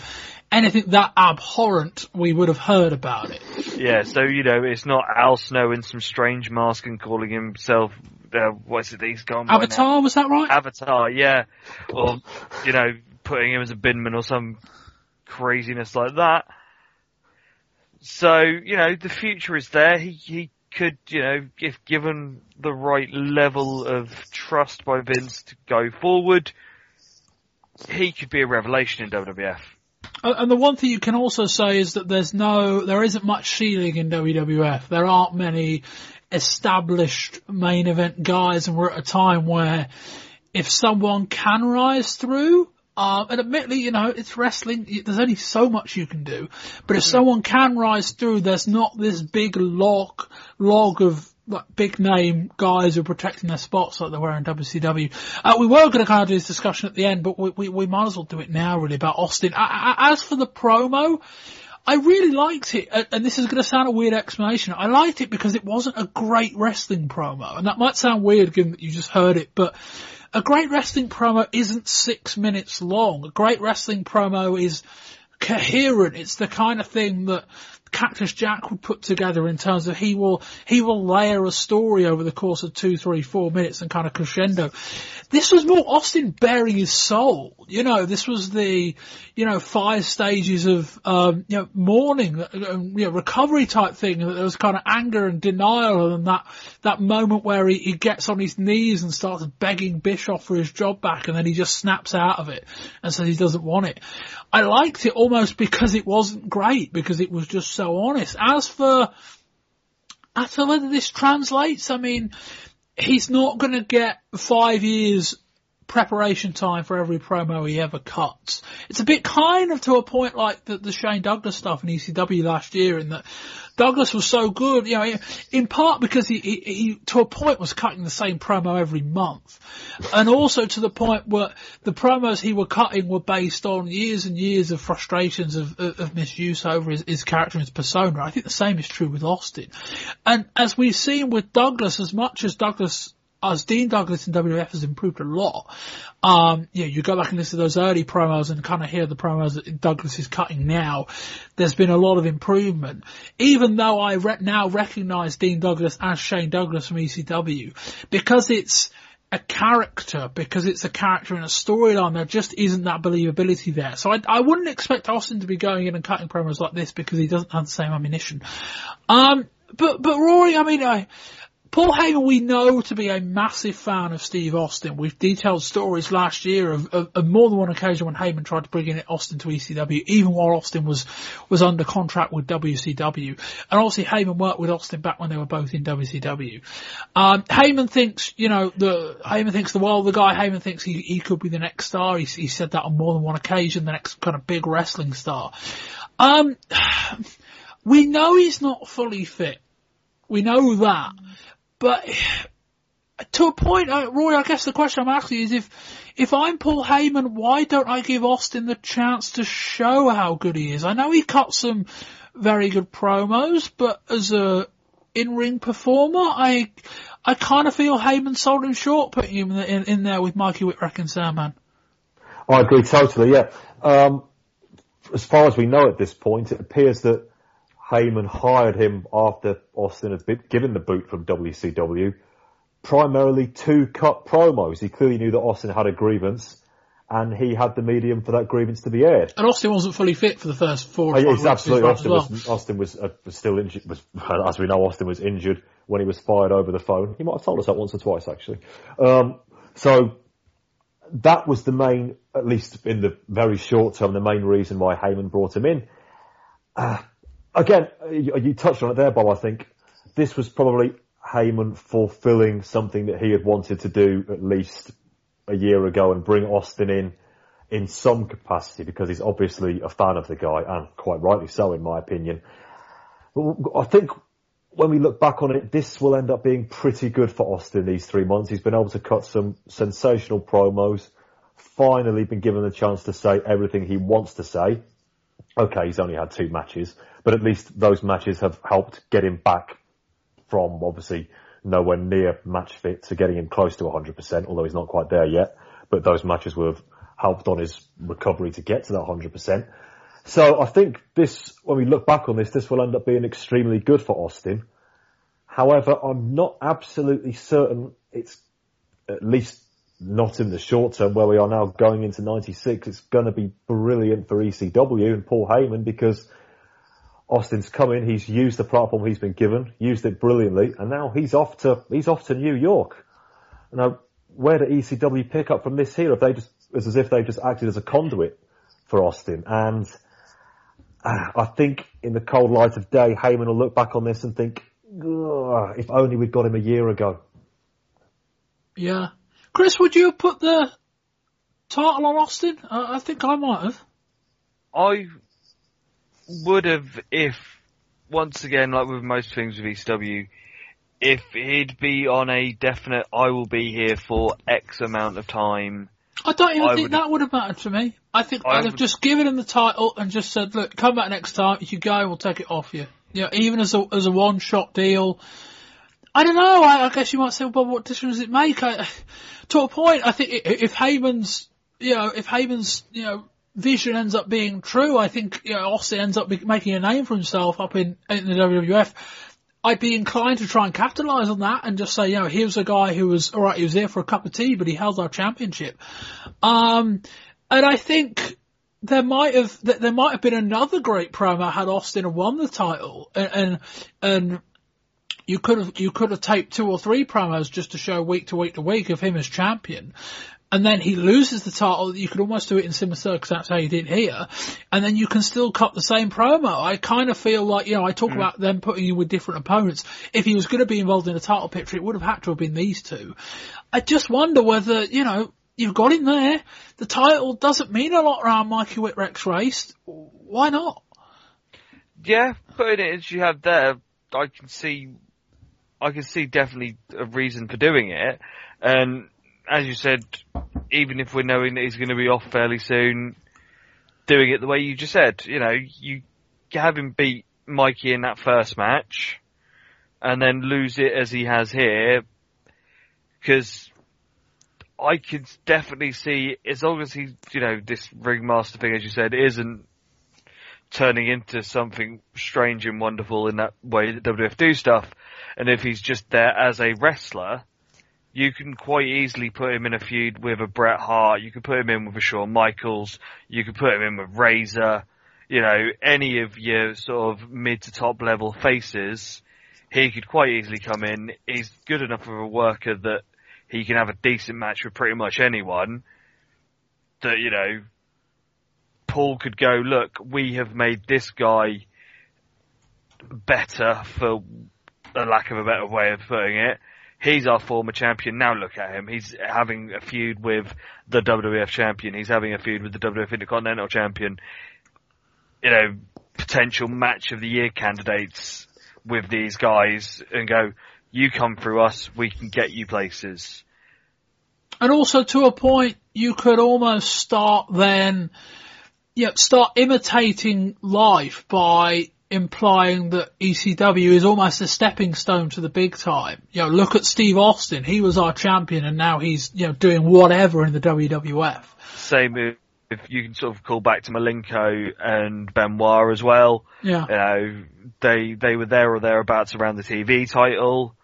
C: anything that abhorrent, we would have heard about it.
G: Yeah, so you know it's not Al Snow in some strange mask and calling himself uh, what's it he's gone?
C: Avatar, was that right?
G: Avatar, yeah, or you know putting him as a binman or some craziness like that. So you know the future is there. He he could you know if given the right level of trust by Vince to go forward, he could be a revelation in WWF.
C: Uh, And the one thing you can also say is that there's no, there isn't much ceiling in WWF. There aren't many established main event guys and we're at a time where if someone can rise through, um, and admittedly, you know, it's wrestling, there's only so much you can do, but if someone can rise through, there's not this big log, log of like big name guys who are protecting their spots like they were in WCW. Uh, we were going to kind of do this discussion at the end, but we, we, we might as well do it now really about Austin. A- a- As for the promo, I really liked it, and this is going to sound a weird explanation. I liked it because it wasn't a great wrestling promo, and that might sound weird given that you just heard it, but a great wrestling promo isn't six minutes long. A great wrestling promo is coherent. It's the kind of thing that Cactus Jack would put together in terms of he will he will layer a story over the course of two, three, four minutes and kind of crescendo. This was more Austin bearing his soul. You know, this was the you know five stages of um, you know mourning, uh, um, you know recovery type thing. That there was kind of anger and denial, and that that moment where he, he gets on his knees and starts begging Bischoff for his job back, and then he just snaps out of it and says he doesn't want it. I liked it almost because it wasn't great because it was just so honest. As for as to whether this translates, I mean, he's not going to get five years preparation time for every promo he ever cuts. It's a bit kind of to a point like the, the Shane Douglas stuff in ECW last year in that Douglas was so good, you know, in part because he, he, he, to a point was cutting the same promo every month. And also to the point where the promos he were cutting were based on years and years of frustrations of, of, of misuse over his, his character and his persona. I think the same is true with Austin. And as we've seen with Douglas, as much as Douglas as Dean Douglas in WF has improved a lot. Um, yeah, you go back and listen to those early promos and kind of hear the promos that Douglas is cutting now. There's been a lot of improvement. Even though I re- now recognise Dean Douglas as Shane Douglas from ECW, because it's a character, because it's a character in a storyline, there just isn't that believability there. So I, I wouldn't expect Austin to be going in and cutting promos like this because he doesn't have the same ammunition. Um, but, but Rory, I mean, I, Paul Heyman we know to be a massive fan of Steve Austin. We've detailed stories last year of, of, of, more than one occasion when Heyman tried to bring in Austin to ECW, even while Austin was, was under contract with WCW. And obviously Heyman worked with Austin back when they were both in WCW. Um, Heyman thinks, you know, the, Heyman thinks the world, the guy Heyman thinks he, he could be the next star. He, he said that on more than one occasion, the next kind of big wrestling star. Um, we know he's not fully fit. We know that. But to a point, Roy, I guess the question I'm asking is if, if I'm Paul Heyman, why don't I give Austin the chance to show how good he is? I know he cut some very good promos, but as a in-ring performer, I, I kind of feel Heyman sold him short putting him in, in, in there with Mikey Whipwreck and Sandman.
E: I agree totally, yeah. Um, as far as we know at this point, it appears that Heyman hired him after Austin had been given the boot from WCW, primarily to cut promos. He clearly knew that Austin had a grievance, and he had the medium for that grievance to be aired.
C: And Austin wasn't fully fit for the first four.
E: Oh, yeah, absolutely. Austin, well. was, Austin was, uh, was still injured. Was, as we know, Austin was injured when he was fired over the phone. He might have told us that once or twice, actually. Um, so that was the main, at least in the very short term, the main reason why Heyman brought him in. Uh, again, you touched on it there, Bob. I think this was probably Heyman fulfilling something that he had wanted to do at least a year ago and bring Austin in in some capacity because he's obviously a fan of the guy and quite rightly so in my opinion. I think when we look back on it, this will end up being pretty good for Austin these three months. He's been able to cut some sensational promos, finally been given the chance to say everything he wants to say. Okay, he's only had two matches, but at least those matches have helped get him back from obviously nowhere near match fit to getting him close to 100%, although he's not quite there yet. But those matches would have helped on his recovery to get to that 100%. So I think this, when we look back on this, this will end up being extremely good for Austin. However, I'm not absolutely certain it's at least not in the short term where we are now going into 96. It's going to be brilliant for ECW and Paul Heyman because Austin's come in, he's used the platform he's been given, used it brilliantly, and now he's off to he's off to New York. Now, where did ECW pick up from this here? If they just it's as if they just acted as a conduit for Austin, and uh, I think in the cold light of day, Heyman will look back on this and think, if only we'd got him a year ago.
C: Yeah, Chris, would you have put the title on Austin? Uh, I think I might have.
G: I would have if, once again, like with most things with ECW, if he'd be on a definite, I will be here for X amount of time.
C: I don't even I think that would have mattered to me. I think I would have just given him the title and just said, look, come back next time. If you go, we'll take it off you. You know, even as a, as a one shot deal. I don't know. I, I, guess you might say, well, what difference does it make? I, to a point, I think if Heyman's, you know, if Heyman's, you know, vision ends up being true, I think you know, Austin ends up making a name for himself up in, in the WWF. I'd be inclined to try and capitalise on that and just say, you know, here's a guy who was alright, he was there for a cup of tea, but he held our championship. Um, and I think there might have there might have been another great promo had Austin won the title, and and, and you could have you could have taped two or three promos just to show week to week to week of him as champion, and then he loses the title, you could almost do it in similar circumstances how you did here, and then you can still cut the same promo. I kind of feel like, you know, I talk mm. about them putting you with different opponents. If he was going to be involved in a title picture, it would have had to have been these two. I just wonder whether, you know, you've got him there. The title doesn't mean a lot around Mikey Whipwreck's race. Why not?
G: Yeah, putting it as you have there, I can see, I can see definitely a reason for doing it. And as you said, even if we're knowing that he's going to be off fairly soon, doing it the way you just said, you know, you have him beat Mikey in that first match, and then lose it as he has here, because I could definitely see, as long as he, you know, this ringmaster thing, as you said, isn't turning into something strange and wonderful in that way that WF do stuff, and if he's just there as a wrestler, you can quite easily put him in a feud with a Bret Hart. You could put him in with a Shawn Michaels. You could put him in with Razor. You know, any of your sort of mid to top level faces, he could quite easily come in. He's good enough of a worker that he can have a decent match with pretty much anyone. That, you know, Paul could go, look, we have made this guy better for a lack of a better way of putting it he's our former champion. Now look at him. He's having a feud with the WWF champion. He's having a feud with the WWF Intercontinental champion. You know, potential match of the year candidates with these guys and go, you come through us, we can get you places.
C: And also to a point, you could almost start then, yeah, start imitating life by implying that ECW is almost a stepping stone to the big time. You know, look at Steve Austin. He was our champion and now he's, you know, doing whatever in the WWF.
G: Same if you can sort of call back to Malenko and Benoit as well.
C: Yeah.
G: You know, they, they were there or thereabouts around the TV title.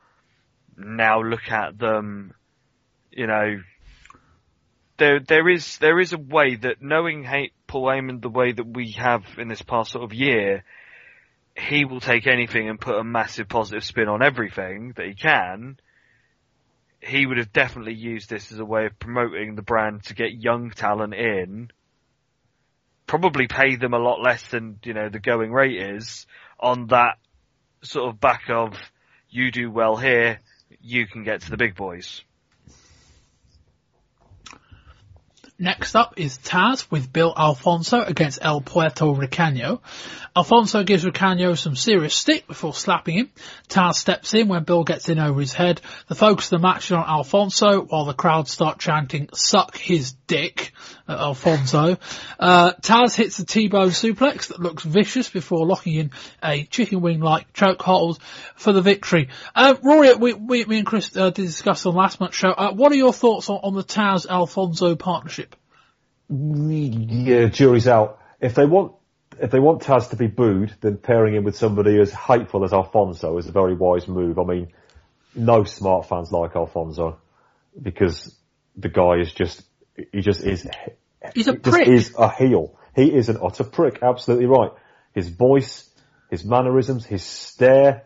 G: Now look at them, you know, there, there is, there is a way that knowing Paul Heyman the way that we have in this past sort of year, he will take anything and put a massive positive spin on everything that he can. He would have definitely used this as a way of promoting the brand to get young talent in. Probably pay them a lot less than, you know, the going rate is on that sort of back of you do well here, you can get to the big boys.
C: Next up is Taz with Bill Alfonso against El Puerto Ricano. Alfonso gives Ricano some serious stick before slapping him. Taz steps in when Bill gets in over his head. The focus of the match is on Alfonso while the crowd start chanting, suck his dick Alfonso. Uh, Taz hits a T-bone suplex that looks vicious before locking in a chicken wing-like chokehold for the victory. Uh, Rory, we, we, me and Chris uh, did discuss on last month's show. Uh, what are your thoughts on, on the Taz-Alfonso partnership?
E: Yeah, jury's out. If they want if they want Taz to be booed, then pairing him with somebody as hateful as Alfonso is a very wise move. I mean, no smart fans like Alfonso because the guy is just he just is
C: he's a prick.
E: is a heel. He is an utter prick. Absolutely right. His voice, his mannerisms, his stare.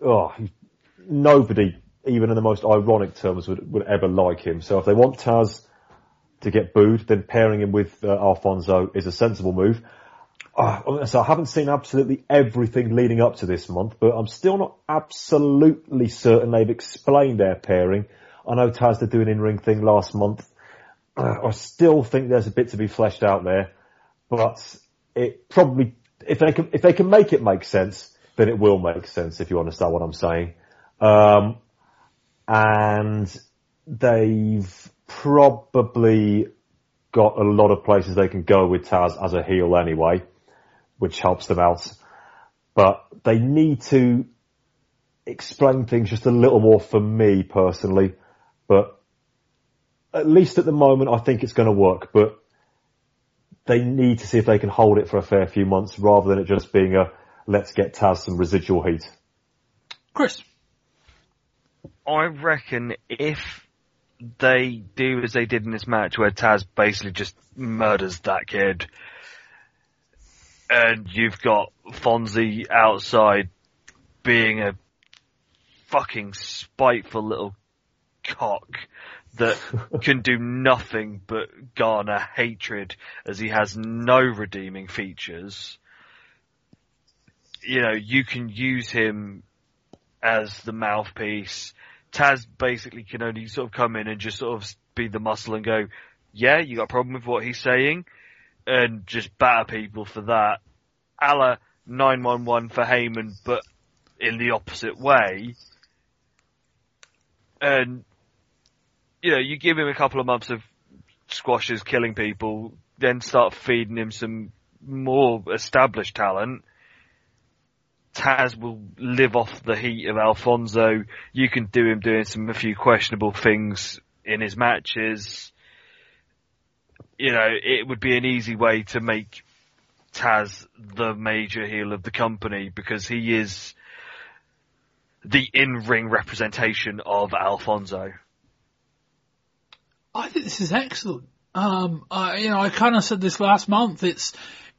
E: Oh, he, nobody, even in the most ironic terms, would would ever like him. So if they want Taz to get booed, then pairing him with uh, Alfonso is a sensible move. Uh, so I haven't seen absolutely everything leading up to this month, but I'm still not absolutely certain they've explained their pairing. I know Taz did do an in-ring thing last month. Uh, I still think there's a bit to be fleshed out there, but it probably, if they can, if they can make it make sense, then it will make sense if you understand what I'm saying. Um, and they've probably got a lot of places they can go with Taz as a heel anyway, which helps them out. But they need to explain things just a little more for me personally. But at least at the moment, I think it's going to work. But they need to see if they can hold it for a fair few months rather than it just being a let's get Taz some residual heat.
C: Chris.
G: I reckon if they do as they did in this match where Taz basically just murders that kid. And you've got Fonzie outside being a fucking spiteful little cock that can do nothing but garner hatred as he has no redeeming features. You know, you can use him as the mouthpiece. Taz basically can only sort of come in and just sort of be the muscle and go, yeah, you got a problem with what he's saying, and just batter people for that. A la 911 for Heyman, but in the opposite way. And, you know, you give him a couple of months of squashes killing people, then start feeding him some more established talent. Taz will live off the heat of Alfonso. You can do him doing some a few questionable things in his matches. You know, it would be an easy way to make Taz the major heel of the company because he is the in-ring representation of Alfonso.
C: I think this is excellent. Um, I, you know, I kind of said this last month. It's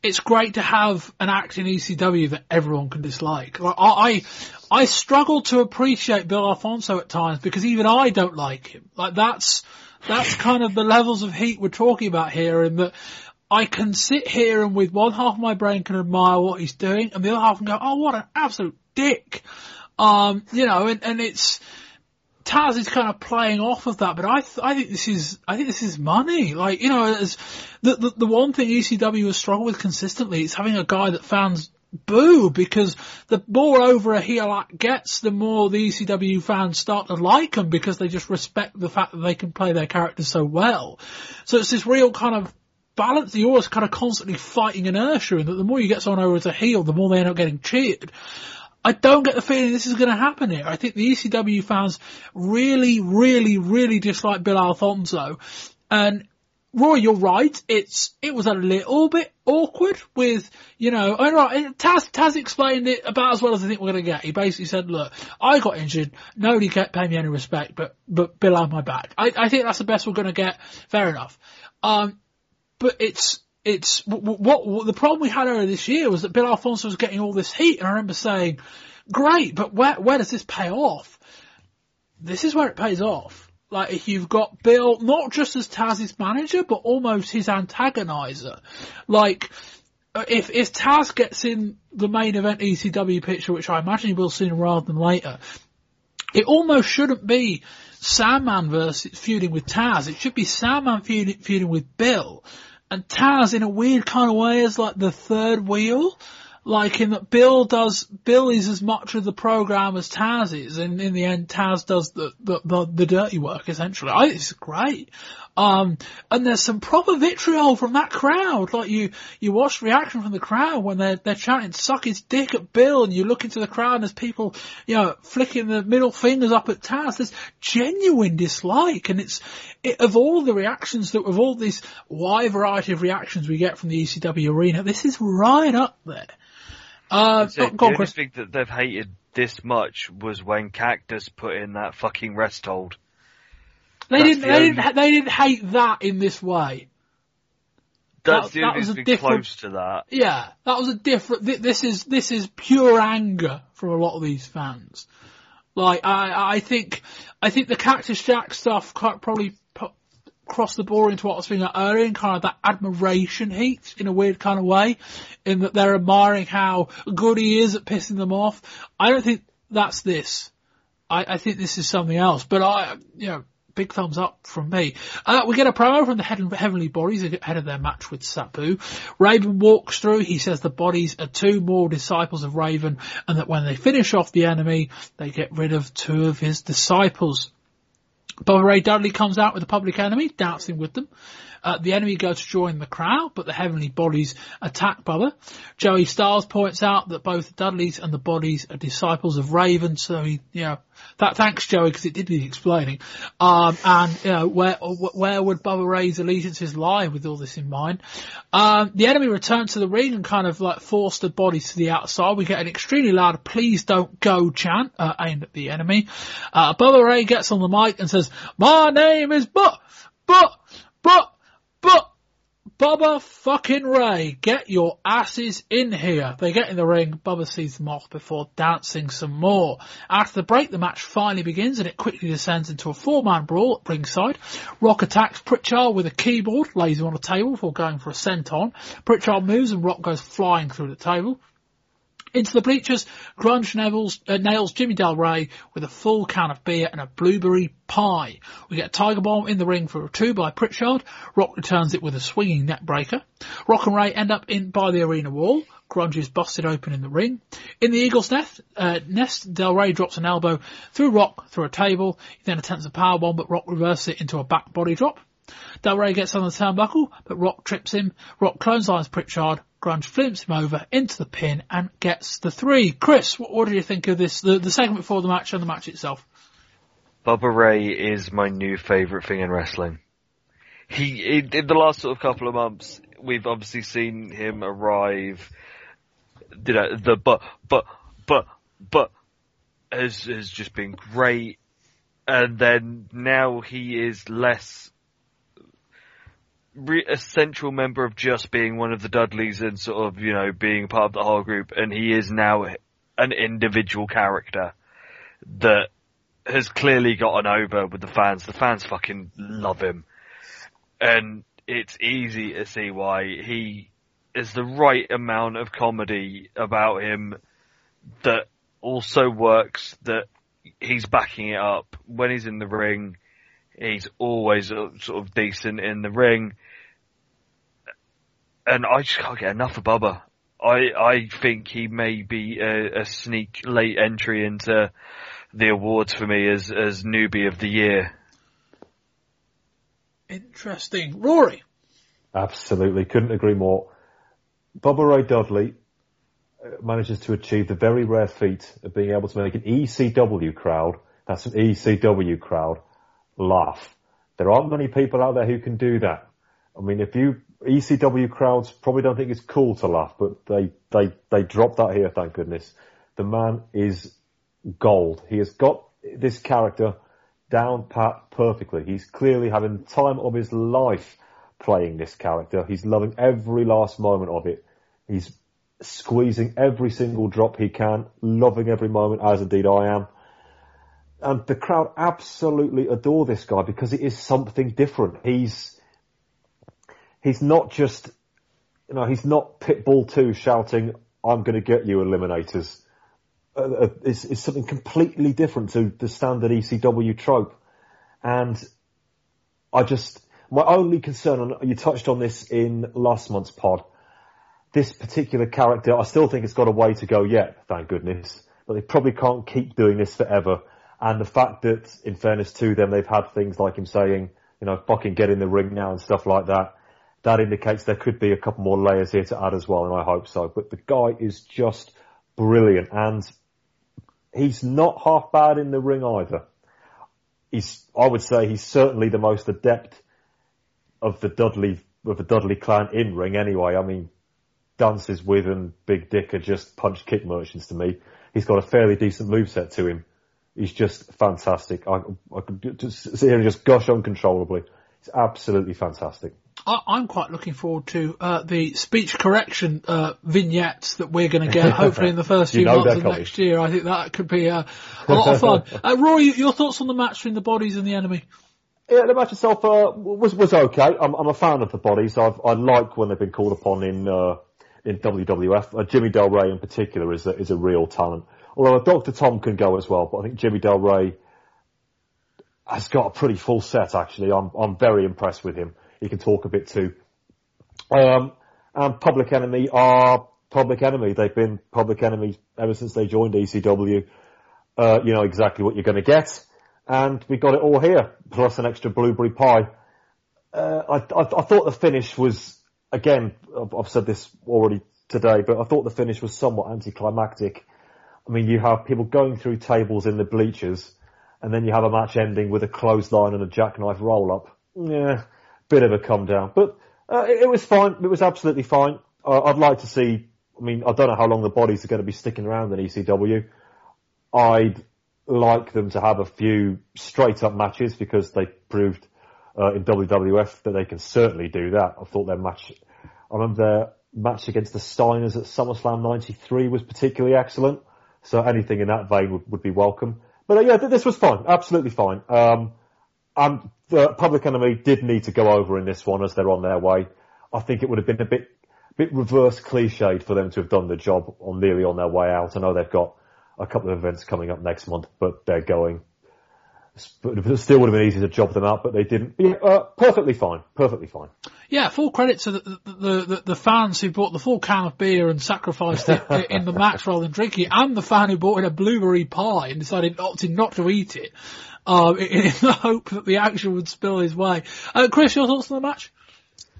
C: it's great to have an act in ECW that everyone can dislike. Like, I, I struggle to appreciate Bill Alfonso at times because even I don't like him. Like that's that's kind of the levels of heat we're talking about here, and that I can sit here and with one half of my brain can admire what he's doing, and the other half can go, "Oh, what an absolute dick!" Um, you know, and, and it's Taz is kind of playing off of that, but I th- I think this is I think this is money. Like you know, the, the the one thing ECW has struggled with consistently is having a guy that fans boo because the more over a heel act gets, the more the ECW fans start to like him because they just respect the fact that they can play their characters so well. So it's this real kind of balance. You're always kind of constantly fighting inertia, and that the more you get someone over as a heel, the more they end up getting cheered. I don't get the feeling this is going to happen here. I think the ECW fans really, really, really dislike Bill Alfonso. And Roy, you're right. It's it was a little bit awkward with you know. I right, Taz Taz explained it about as well as I think we're going to get. He basically said, "Look, I got injured. Nobody kept paying me any respect, but but Bill had my back. I, I think that's the best we're going to get. Fair enough. Um, but it's it's what, what, the problem we had earlier this year was that Bill Alfonso was getting all this heat, and I remember saying, "Great, but where where does this pay off?" This is where it pays off. Like if you've got Bill not just as Taz's manager, but almost his antagonizer. Like uh, if if Taz gets in the main event ECW picture, which I imagine he will sooner rather than later, it almost shouldn't be Sandman versus feuding with Taz. It should be Sandman feuding, feuding with Bill and Taz in a weird kind of way is like the third wheel. Like in that Bill does, Bill is as much of the program as Taz is, and in the end Taz does the, the, the, the dirty work essentially. I it's great. Um, and there's some proper vitriol from that crowd. Like you, you watch reaction from the crowd when they're, they're chanting, suck his dick at Bill, and you look into the crowd and there's people, you know, flicking the middle fingers up at Taz. There's genuine dislike, and it's, it, of all the reactions that, of all this wide variety of reactions we get from the ECW arena, this is right up there. Uh,
G: the only thing that they've hated this much was when Cactus put in that fucking rest hold.
C: They didn't. The they only... didn't. They didn't hate that in this way.
G: That's that, that was a different, close to that.
C: Yeah, that was a different. This is this is pure anger from a lot of these fans. Like I, I think, I think the Cactus Jack stuff probably put, crossed the ball into what I was feeling earlier, in kind of that admiration heat in a weird kind of way, in that they're admiring how good he is at pissing them off. I don't think that's this. I, I think this is something else. But I, you know, big thumbs up from me. Uh, we get a promo from the Heavenly Bodies ahead of their match with Sabu. Raven walks through. He says the bodies are two more disciples of Raven and that when they finish off the enemy, they get rid of two of his disciples. Bubba Ray Dudley comes out with the public enemy, dancing with them. Uh, the enemy go to join the crowd, but the heavenly bodies attack Bubba. Joey Styles points out that both Dudleys and the bodies are disciples of Raven, so he, you know, that thanks Joey because it did need explaining. Um, and you know, where where would Bubba Ray's allegiances lie with all this in mind? Um, the enemy returns to the ring and kind of like force the bodies to the outside. We get an extremely loud "Please don't go" chant uh, aimed at the enemy. Uh, Bubba Ray gets on the mic and says, "My name is But, But, But." Bubba fucking Ray, get your asses in here. They get in the ring, Bubba sees them off before dancing some more. After the break, the match finally begins and it quickly descends into a four-man brawl at ringside. Rock attacks Prichard with a keyboard, lays him on a table before going for a senton. Prichard moves and Rock goes flying through the table. Into the bleachers, Grunge nails, uh, nails Jimmy Del Ray with a full can of beer and a blueberry pie. We get a Tiger Bomb in the ring for a two by Prichard. Rock returns it with a swinging neckbreaker. Rock and Ray end up in by the arena wall. Grunge is busted open in the ring. In the Eagle's nest, uh, nest, Del Ray drops an elbow through Rock through a table. He then attempts a power bomb, but Rock reverses it into a back body drop. Del Ray gets on the turnbuckle, but Rock trips him. Rock clotheslines Prichard. Grunge flips him over into the pin and gets the three. Chris, what, what do you think of this, the, the segment before the match and the match itself?
G: Bubba Ray is my new favourite thing in wrestling. He, in, in the last sort of couple of months, we've obviously seen him arrive, you know, the but, but, but, but, has, has just been great. And then now he is less a central member of just being one of the Dudleys and sort of, you know, being part of the whole group, and he is now an individual character that has clearly gotten over with the fans. The fans fucking love him. And it's easy to see why he is the right amount of comedy about him that also works, that he's backing it up. When he's in the ring, he's always uh, sort of decent in the ring and I just can't get enough of Bubba. I I think he may be a, a, sneak late entry into the awards for me as as newbie of the year.
C: Interesting, Rory.
E: Absolutely, couldn't agree more. Bubba Ray Dudley uh, manages to achieve the very rare feat of being able to make an ECW crowd, that's an ECW crowd, laugh. There aren't many people out there who can do that. I mean, if you ECW crowds probably don't think it's cool to laugh, but they they they drop that here. Thank goodness. The man is gold. He has got this character down pat perfectly. He's clearly having the time of his life playing this character. He's loving every last moment of it. He's squeezing every single drop he can, loving every moment, as indeed I am. And the crowd absolutely adore this guy because it is something different. He's he's not just, you know, he's not Pitbull 2 shouting, I'm going to get you eliminators. Uh, uh, it's, it's something completely different to the standard ECW trope. And I just, my only concern, and you touched on this in last month's pod, this particular character, I still think it's got a way to go yet, thank goodness. But they probably can't keep doing this forever. And the fact that, in fairness to them, they've had things like him saying, you know, fucking get in the ring now and stuff like that that indicates there could be a couple more layers here to add as well, and I hope so. But the guy is just brilliant, and he's not half bad in the ring either. He's, I would say, he's certainly the most adept of the Dudley of the Dudley clan in ring. Anyway, I mean, dances with and Big Dick are just punch kick merchants to me. He's got a fairly decent moveset to him. He's just fantastic. I, I could just sit here and just gush uncontrollably. It's absolutely fantastic.
C: I, am quite looking forward to uh, the speech correction uh, vignettes that we're going to get, hopefully in the first few months of next year. I think that could be uh, a lot of fun. Uh, Rory, your thoughts on the match between the bodies and the enemy?
E: Yeah, the match itself uh, was was okay. I'm, I'm, a fan of the bodies. I've, i like when they've been called upon in uh, in WWF. Jimmy Del Ray in particular is a, is a real talent. Although Dr. Tom can go as well, but I think Jimmy Del Ray has got a pretty full set actually. I'm I'm very impressed with him he can talk a bit too. Um, and Public Enemy are Public Enemy. They've been Public Enemy ever since they joined ECW. Uh, you know exactly what you're going to get, and we got it all here, plus an extra blueberry pie. Uh, I, I, I, thought the finish was, again, I've, I've said this already today, but I thought the finish was somewhat anticlimactic. I mean, you have people going through tables in the bleachers, and then you have a match ending with a clothesline and a jackknife roll up. Yeah, bit of a come down, but uh, it, it, was fine. It was absolutely fine. Uh, I'd like to see. I mean, I don't know how long the bodies are going to be sticking around in ECW. I'd like them to have a few straight up matches because they proved uh, in WWF, that they can certainly do that. I thought their match, I remember their match against the Steiners at SummerSlam 93 was particularly excellent. So anything in that vein would, would be welcome. But uh, yeah, this was fine. Absolutely fine. Um, and the Public Enemy did need to go over in this one as they're on their way. I think it would have been a bit, bit reverse cliched for them to have done the job on nearly on their way out. I know they've got a couple of events coming up next month, but they're going. But it still would have been easy to job them out, but they didn't. Yeah, uh, perfectly fine. Perfectly fine.
C: Yeah, full credit to the the, the, the fans who bought the full can of beer and sacrificed it in the match rather than drinking it, and the fan who bought in a blueberry pie and decided opted not to eat it, uh, in, in, the hope that the action would spill his way. Uh, Chris, your thoughts on the match?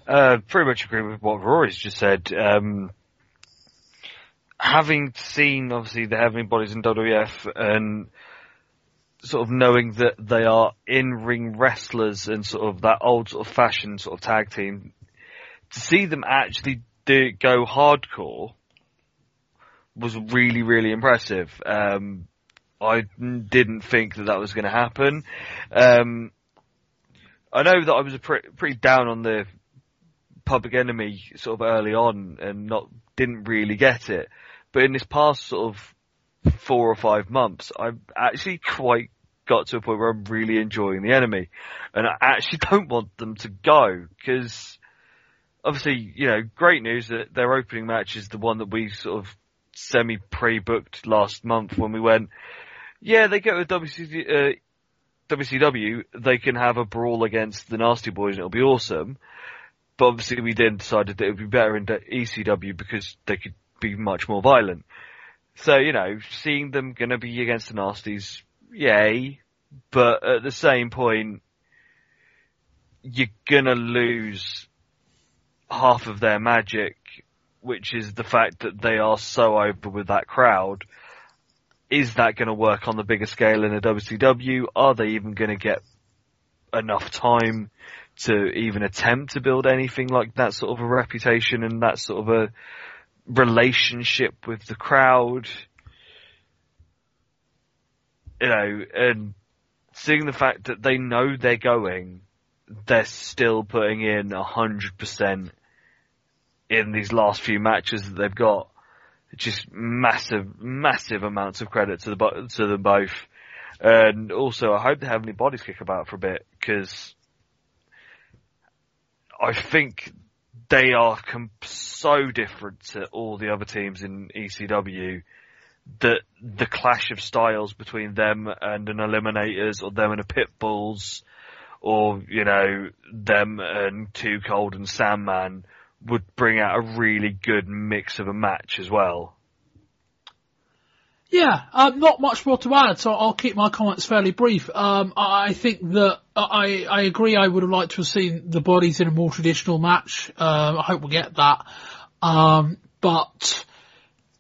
G: Uh, pretty much agree with what Rory's just said. Um, having seen obviously the Heavenly Bodies in WWF and sort of knowing that they are in-ring wrestlers and sort of that old sort of fashioned sort of tag team, to see them actually do go hardcore was really, really impressive. Um, I didn't think that that was going to happen. Um, I know that I was pre- pretty down on the Public Enemy sort of early on and not didn't really get it, but in this past sort of four or five months, I've actually quite got to a point where I'm really enjoying the enemy, and I actually don't want them to go because obviously, you know, great news that their opening match is the one that we sort of semi pre-booked last month when we went. Yeah, they go to WCW, uh, WCW, they can have a brawl against the Nasty Boys and it'll be awesome. But obviously we then decided that it would be better in ECW because they could be much more violent. So, you know, seeing them gonna be against the Nasties, yay. But at the same point, you're gonna lose half of their magic, which is the fact that they are so over with that crowd. Is that going to work on the bigger scale in a WCW? Are they even going to get enough time to even attempt to build anything like that sort of a reputation and that sort of a relationship with the crowd? You know, and seeing the fact that they know they're going, they're still putting in a hundred percent in these last few matches that they've got. Just massive, massive amounts of credit to the to them both. And also, I hope they have any Bodies kick about for a bit because I think they are com- so different to all the other teams in ECW that the clash of styles between them and an Eliminators or them and a Pitbulls or, you know, them and Too Cold and Sandman would bring out a really good mix of a match as well.
C: Yeah, um, not much more to add, so I'll keep my comments fairly brief. Um, I think that I, I agree. I would have liked to have seen the bodies in a more traditional match. Um, I hope we'll get that. Um, but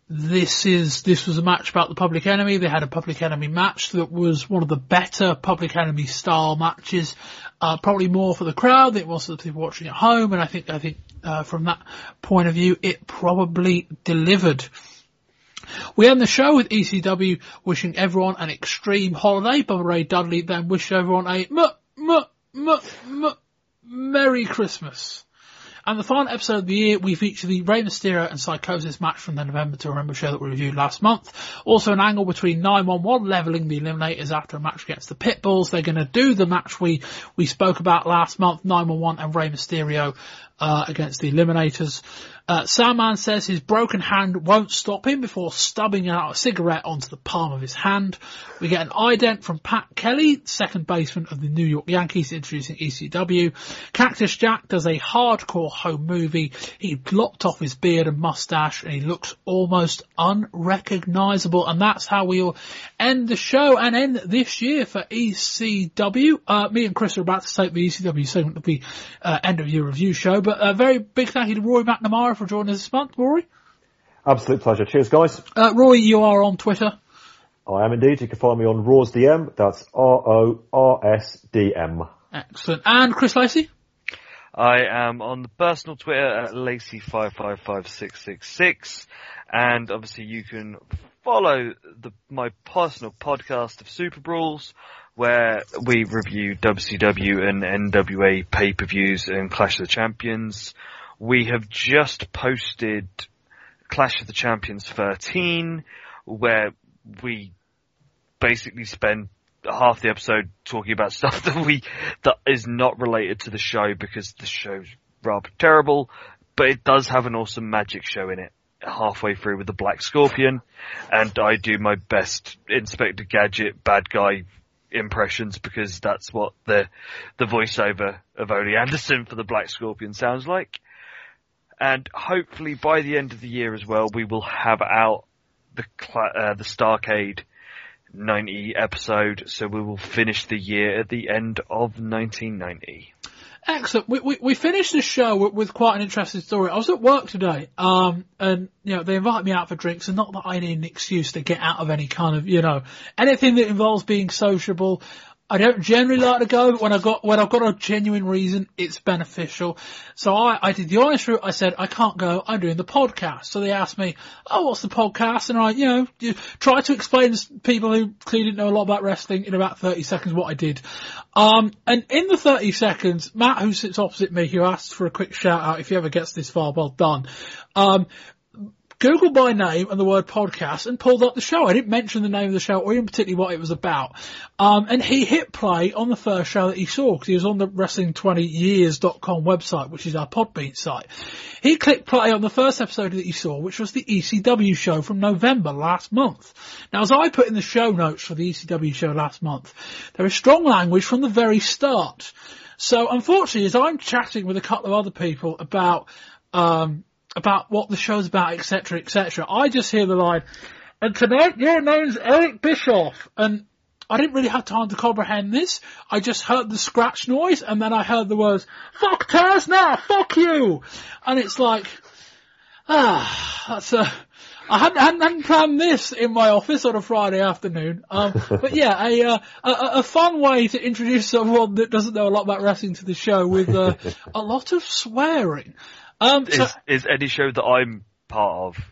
C: this is this was a match about the Public Enemy. They had a Public Enemy match that was one of the better Public Enemy style matches. Uh, probably more for the crowd than it was for the people watching at home, and I think I think uh, from that point of view, it probably delivered. We end the show with ECW wishing everyone an extreme holiday. Bubba Ray Dudley then wished everyone a m m m m Merry Christmas. And the final episode of the year, we feature the Rey Mysterio and Psychosis match from the November to Remember show that we reviewed last month. Also an angle between 911 leveling the Eliminators after a match against the Pitbulls. They're going to do the match we, we spoke about last month, 911 and Rey Mysterio uh, against the Eliminators. Uh, Sandman says his broken hand won't stop him before stubbing out a cigarette onto the palm of his hand. We get an ident from Pat Kelly, second baseman of the New York Yankees, introducing ECW. Cactus Jack does a hardcore home movie. He lopped off his beard and mustache and he looks almost unrecognizable. And that's how we'll end the show and end this year for ECW. Uh, me and Chris are about to take the ECW segment of the uh, end of year review show, but a very big thank you to Rory McNamara for joining us this month, Rory.
E: Absolute pleasure. Cheers, guys.
C: Uh, Roy, you are on Twitter.
E: I am indeed. You can find me on RorsDM. That's R-O-R-S-D-M.
C: Excellent. And Chris Lacey?
G: I am on the personal Twitter at Lacey555666. And obviously you can follow the, my personal podcast of Super Brawls, where we review WCW and NWA pay-per-views and Clash of the Champions. We have just posted Clash of the Champions 13, where we basically spend half the episode talking about stuff that we, that is not related to the show because the show's rather terrible, but it does have an awesome magic show in it halfway through with the Black Scorpion, and I do my best Inspector Gadget bad guy impressions because that's what the the voiceover of Ole Anderson for the Black Scorpion sounds like. And hopefully by the end of the year as well, we will have out the uh, the Starcade 90 episode, so we will finish the year at the end of 1990.
C: Excellent. We, we, we finished the show with, with, quite an interesting story. I was at work today, um, and, you know, they invited me out for drinks and not that I need an excuse to get out of any kind of, you know, anything that involves being sociable. I don't generally like to go, but when I got when I've got a genuine reason, it's beneficial. So I, I did the honest route. I said I can't go. I'm doing the podcast. So they asked me, "Oh, what's the podcast?" And I, you know, try to explain to people who clearly didn't know a lot about wrestling in about 30 seconds what I did. Um, and in the 30 seconds, Matt, who sits opposite me, who asked for a quick shout out, if he ever gets this far, well done. Um, Googled my name and the word podcast and pulled up the show. I didn't mention the name of the show or even particularly what it was about. Um, and he hit play on the first show that he saw because he was on the wrestling20years.com website, which is our Podbean site. He clicked play on the first episode that he saw, which was the ECW show from November last month. Now, as I put in the show notes for the ECW show last month, there is strong language from the very start. So unfortunately, as I'm chatting with a couple of other people about um, about what the show's about, etc., etc. I just hear the line, and tonight your name's Eric Bischoff, and I didn't really have time to comprehend this. I just heard the scratch noise, and then I heard the words, fuck Taz now, fuck you! And it's like, ah, that's a, I hadn't, hadn't, hadn't, planned this in my office on a Friday afternoon. Um, but yeah, a, uh, a, a fun way to introduce someone that doesn't know a lot about wrestling to the show with uh, a lot of swearing.
G: Um, so, is, is any show that I'm part of.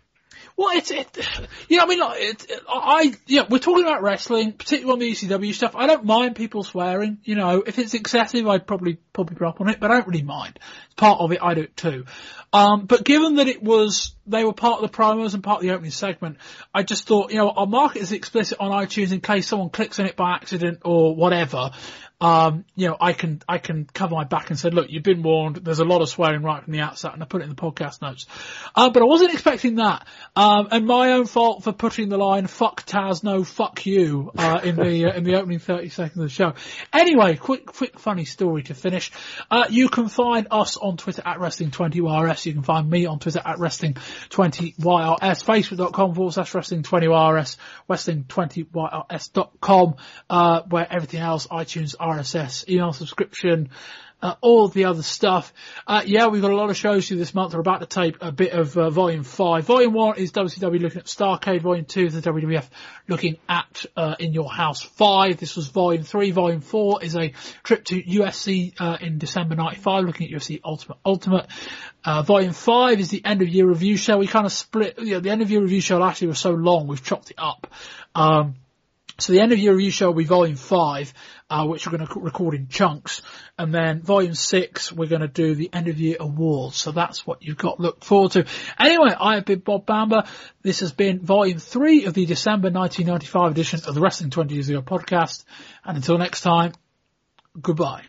C: Well, it's it. Yeah, I mean, like, it, it, I yeah, we're talking about wrestling, particularly on the ECW stuff. I don't mind people swearing. You know, if it's excessive, I'd probably probably drop on it, but I don't really mind. It's part of it. I do it too. Um, but given that it was they were part of the promos and part of the opening segment, I just thought, you know, I'll mark it as explicit on iTunes in case someone clicks on it by accident or whatever um, you know, I can, I can cover my back and say, look, you've been warned. There's a lot of swearing right from the outset and I put it in the podcast notes. Uh, but I wasn't expecting that. Um, and my own fault for putting the line, fuck Taz, no, fuck you, uh, in the, uh, in the opening 30 seconds of the show. Anyway, quick, quick funny story to finish. Uh, you can find us on Twitter at Wrestling20YRS. You can find me on Twitter at Wrestling20YRS, Facebook.com forward slash Wrestling20YRS, Wrestling20YRS.com, uh, where everything else, iTunes, RSS, email subscription, uh, all the other stuff. Uh, yeah, we've got a lot of shows to this month. We're about to tape a bit of uh, Volume 5. Volume 1 is WCW looking at Starcade. Volume 2 is the WWF looking at uh, In Your House 5. This was Volume 3. Volume 4 is a trip to UFC uh, in December 95 looking at UFC Ultimate Ultimate. Uh, volume 5 is the end of year review show. We kind of split, you know, the end of year review show last year was so long, we've chopped it up. Um, so the end of year review show will be volume five, uh, which we're going to record in chunks. And then volume six, we're going to do the end of year awards. So that's what you've got to look forward to. Anyway, I have been Bob Bamber. This has been volume three of the December 1995 edition of the Wrestling 20 Years Ago podcast. And until next time, goodbye.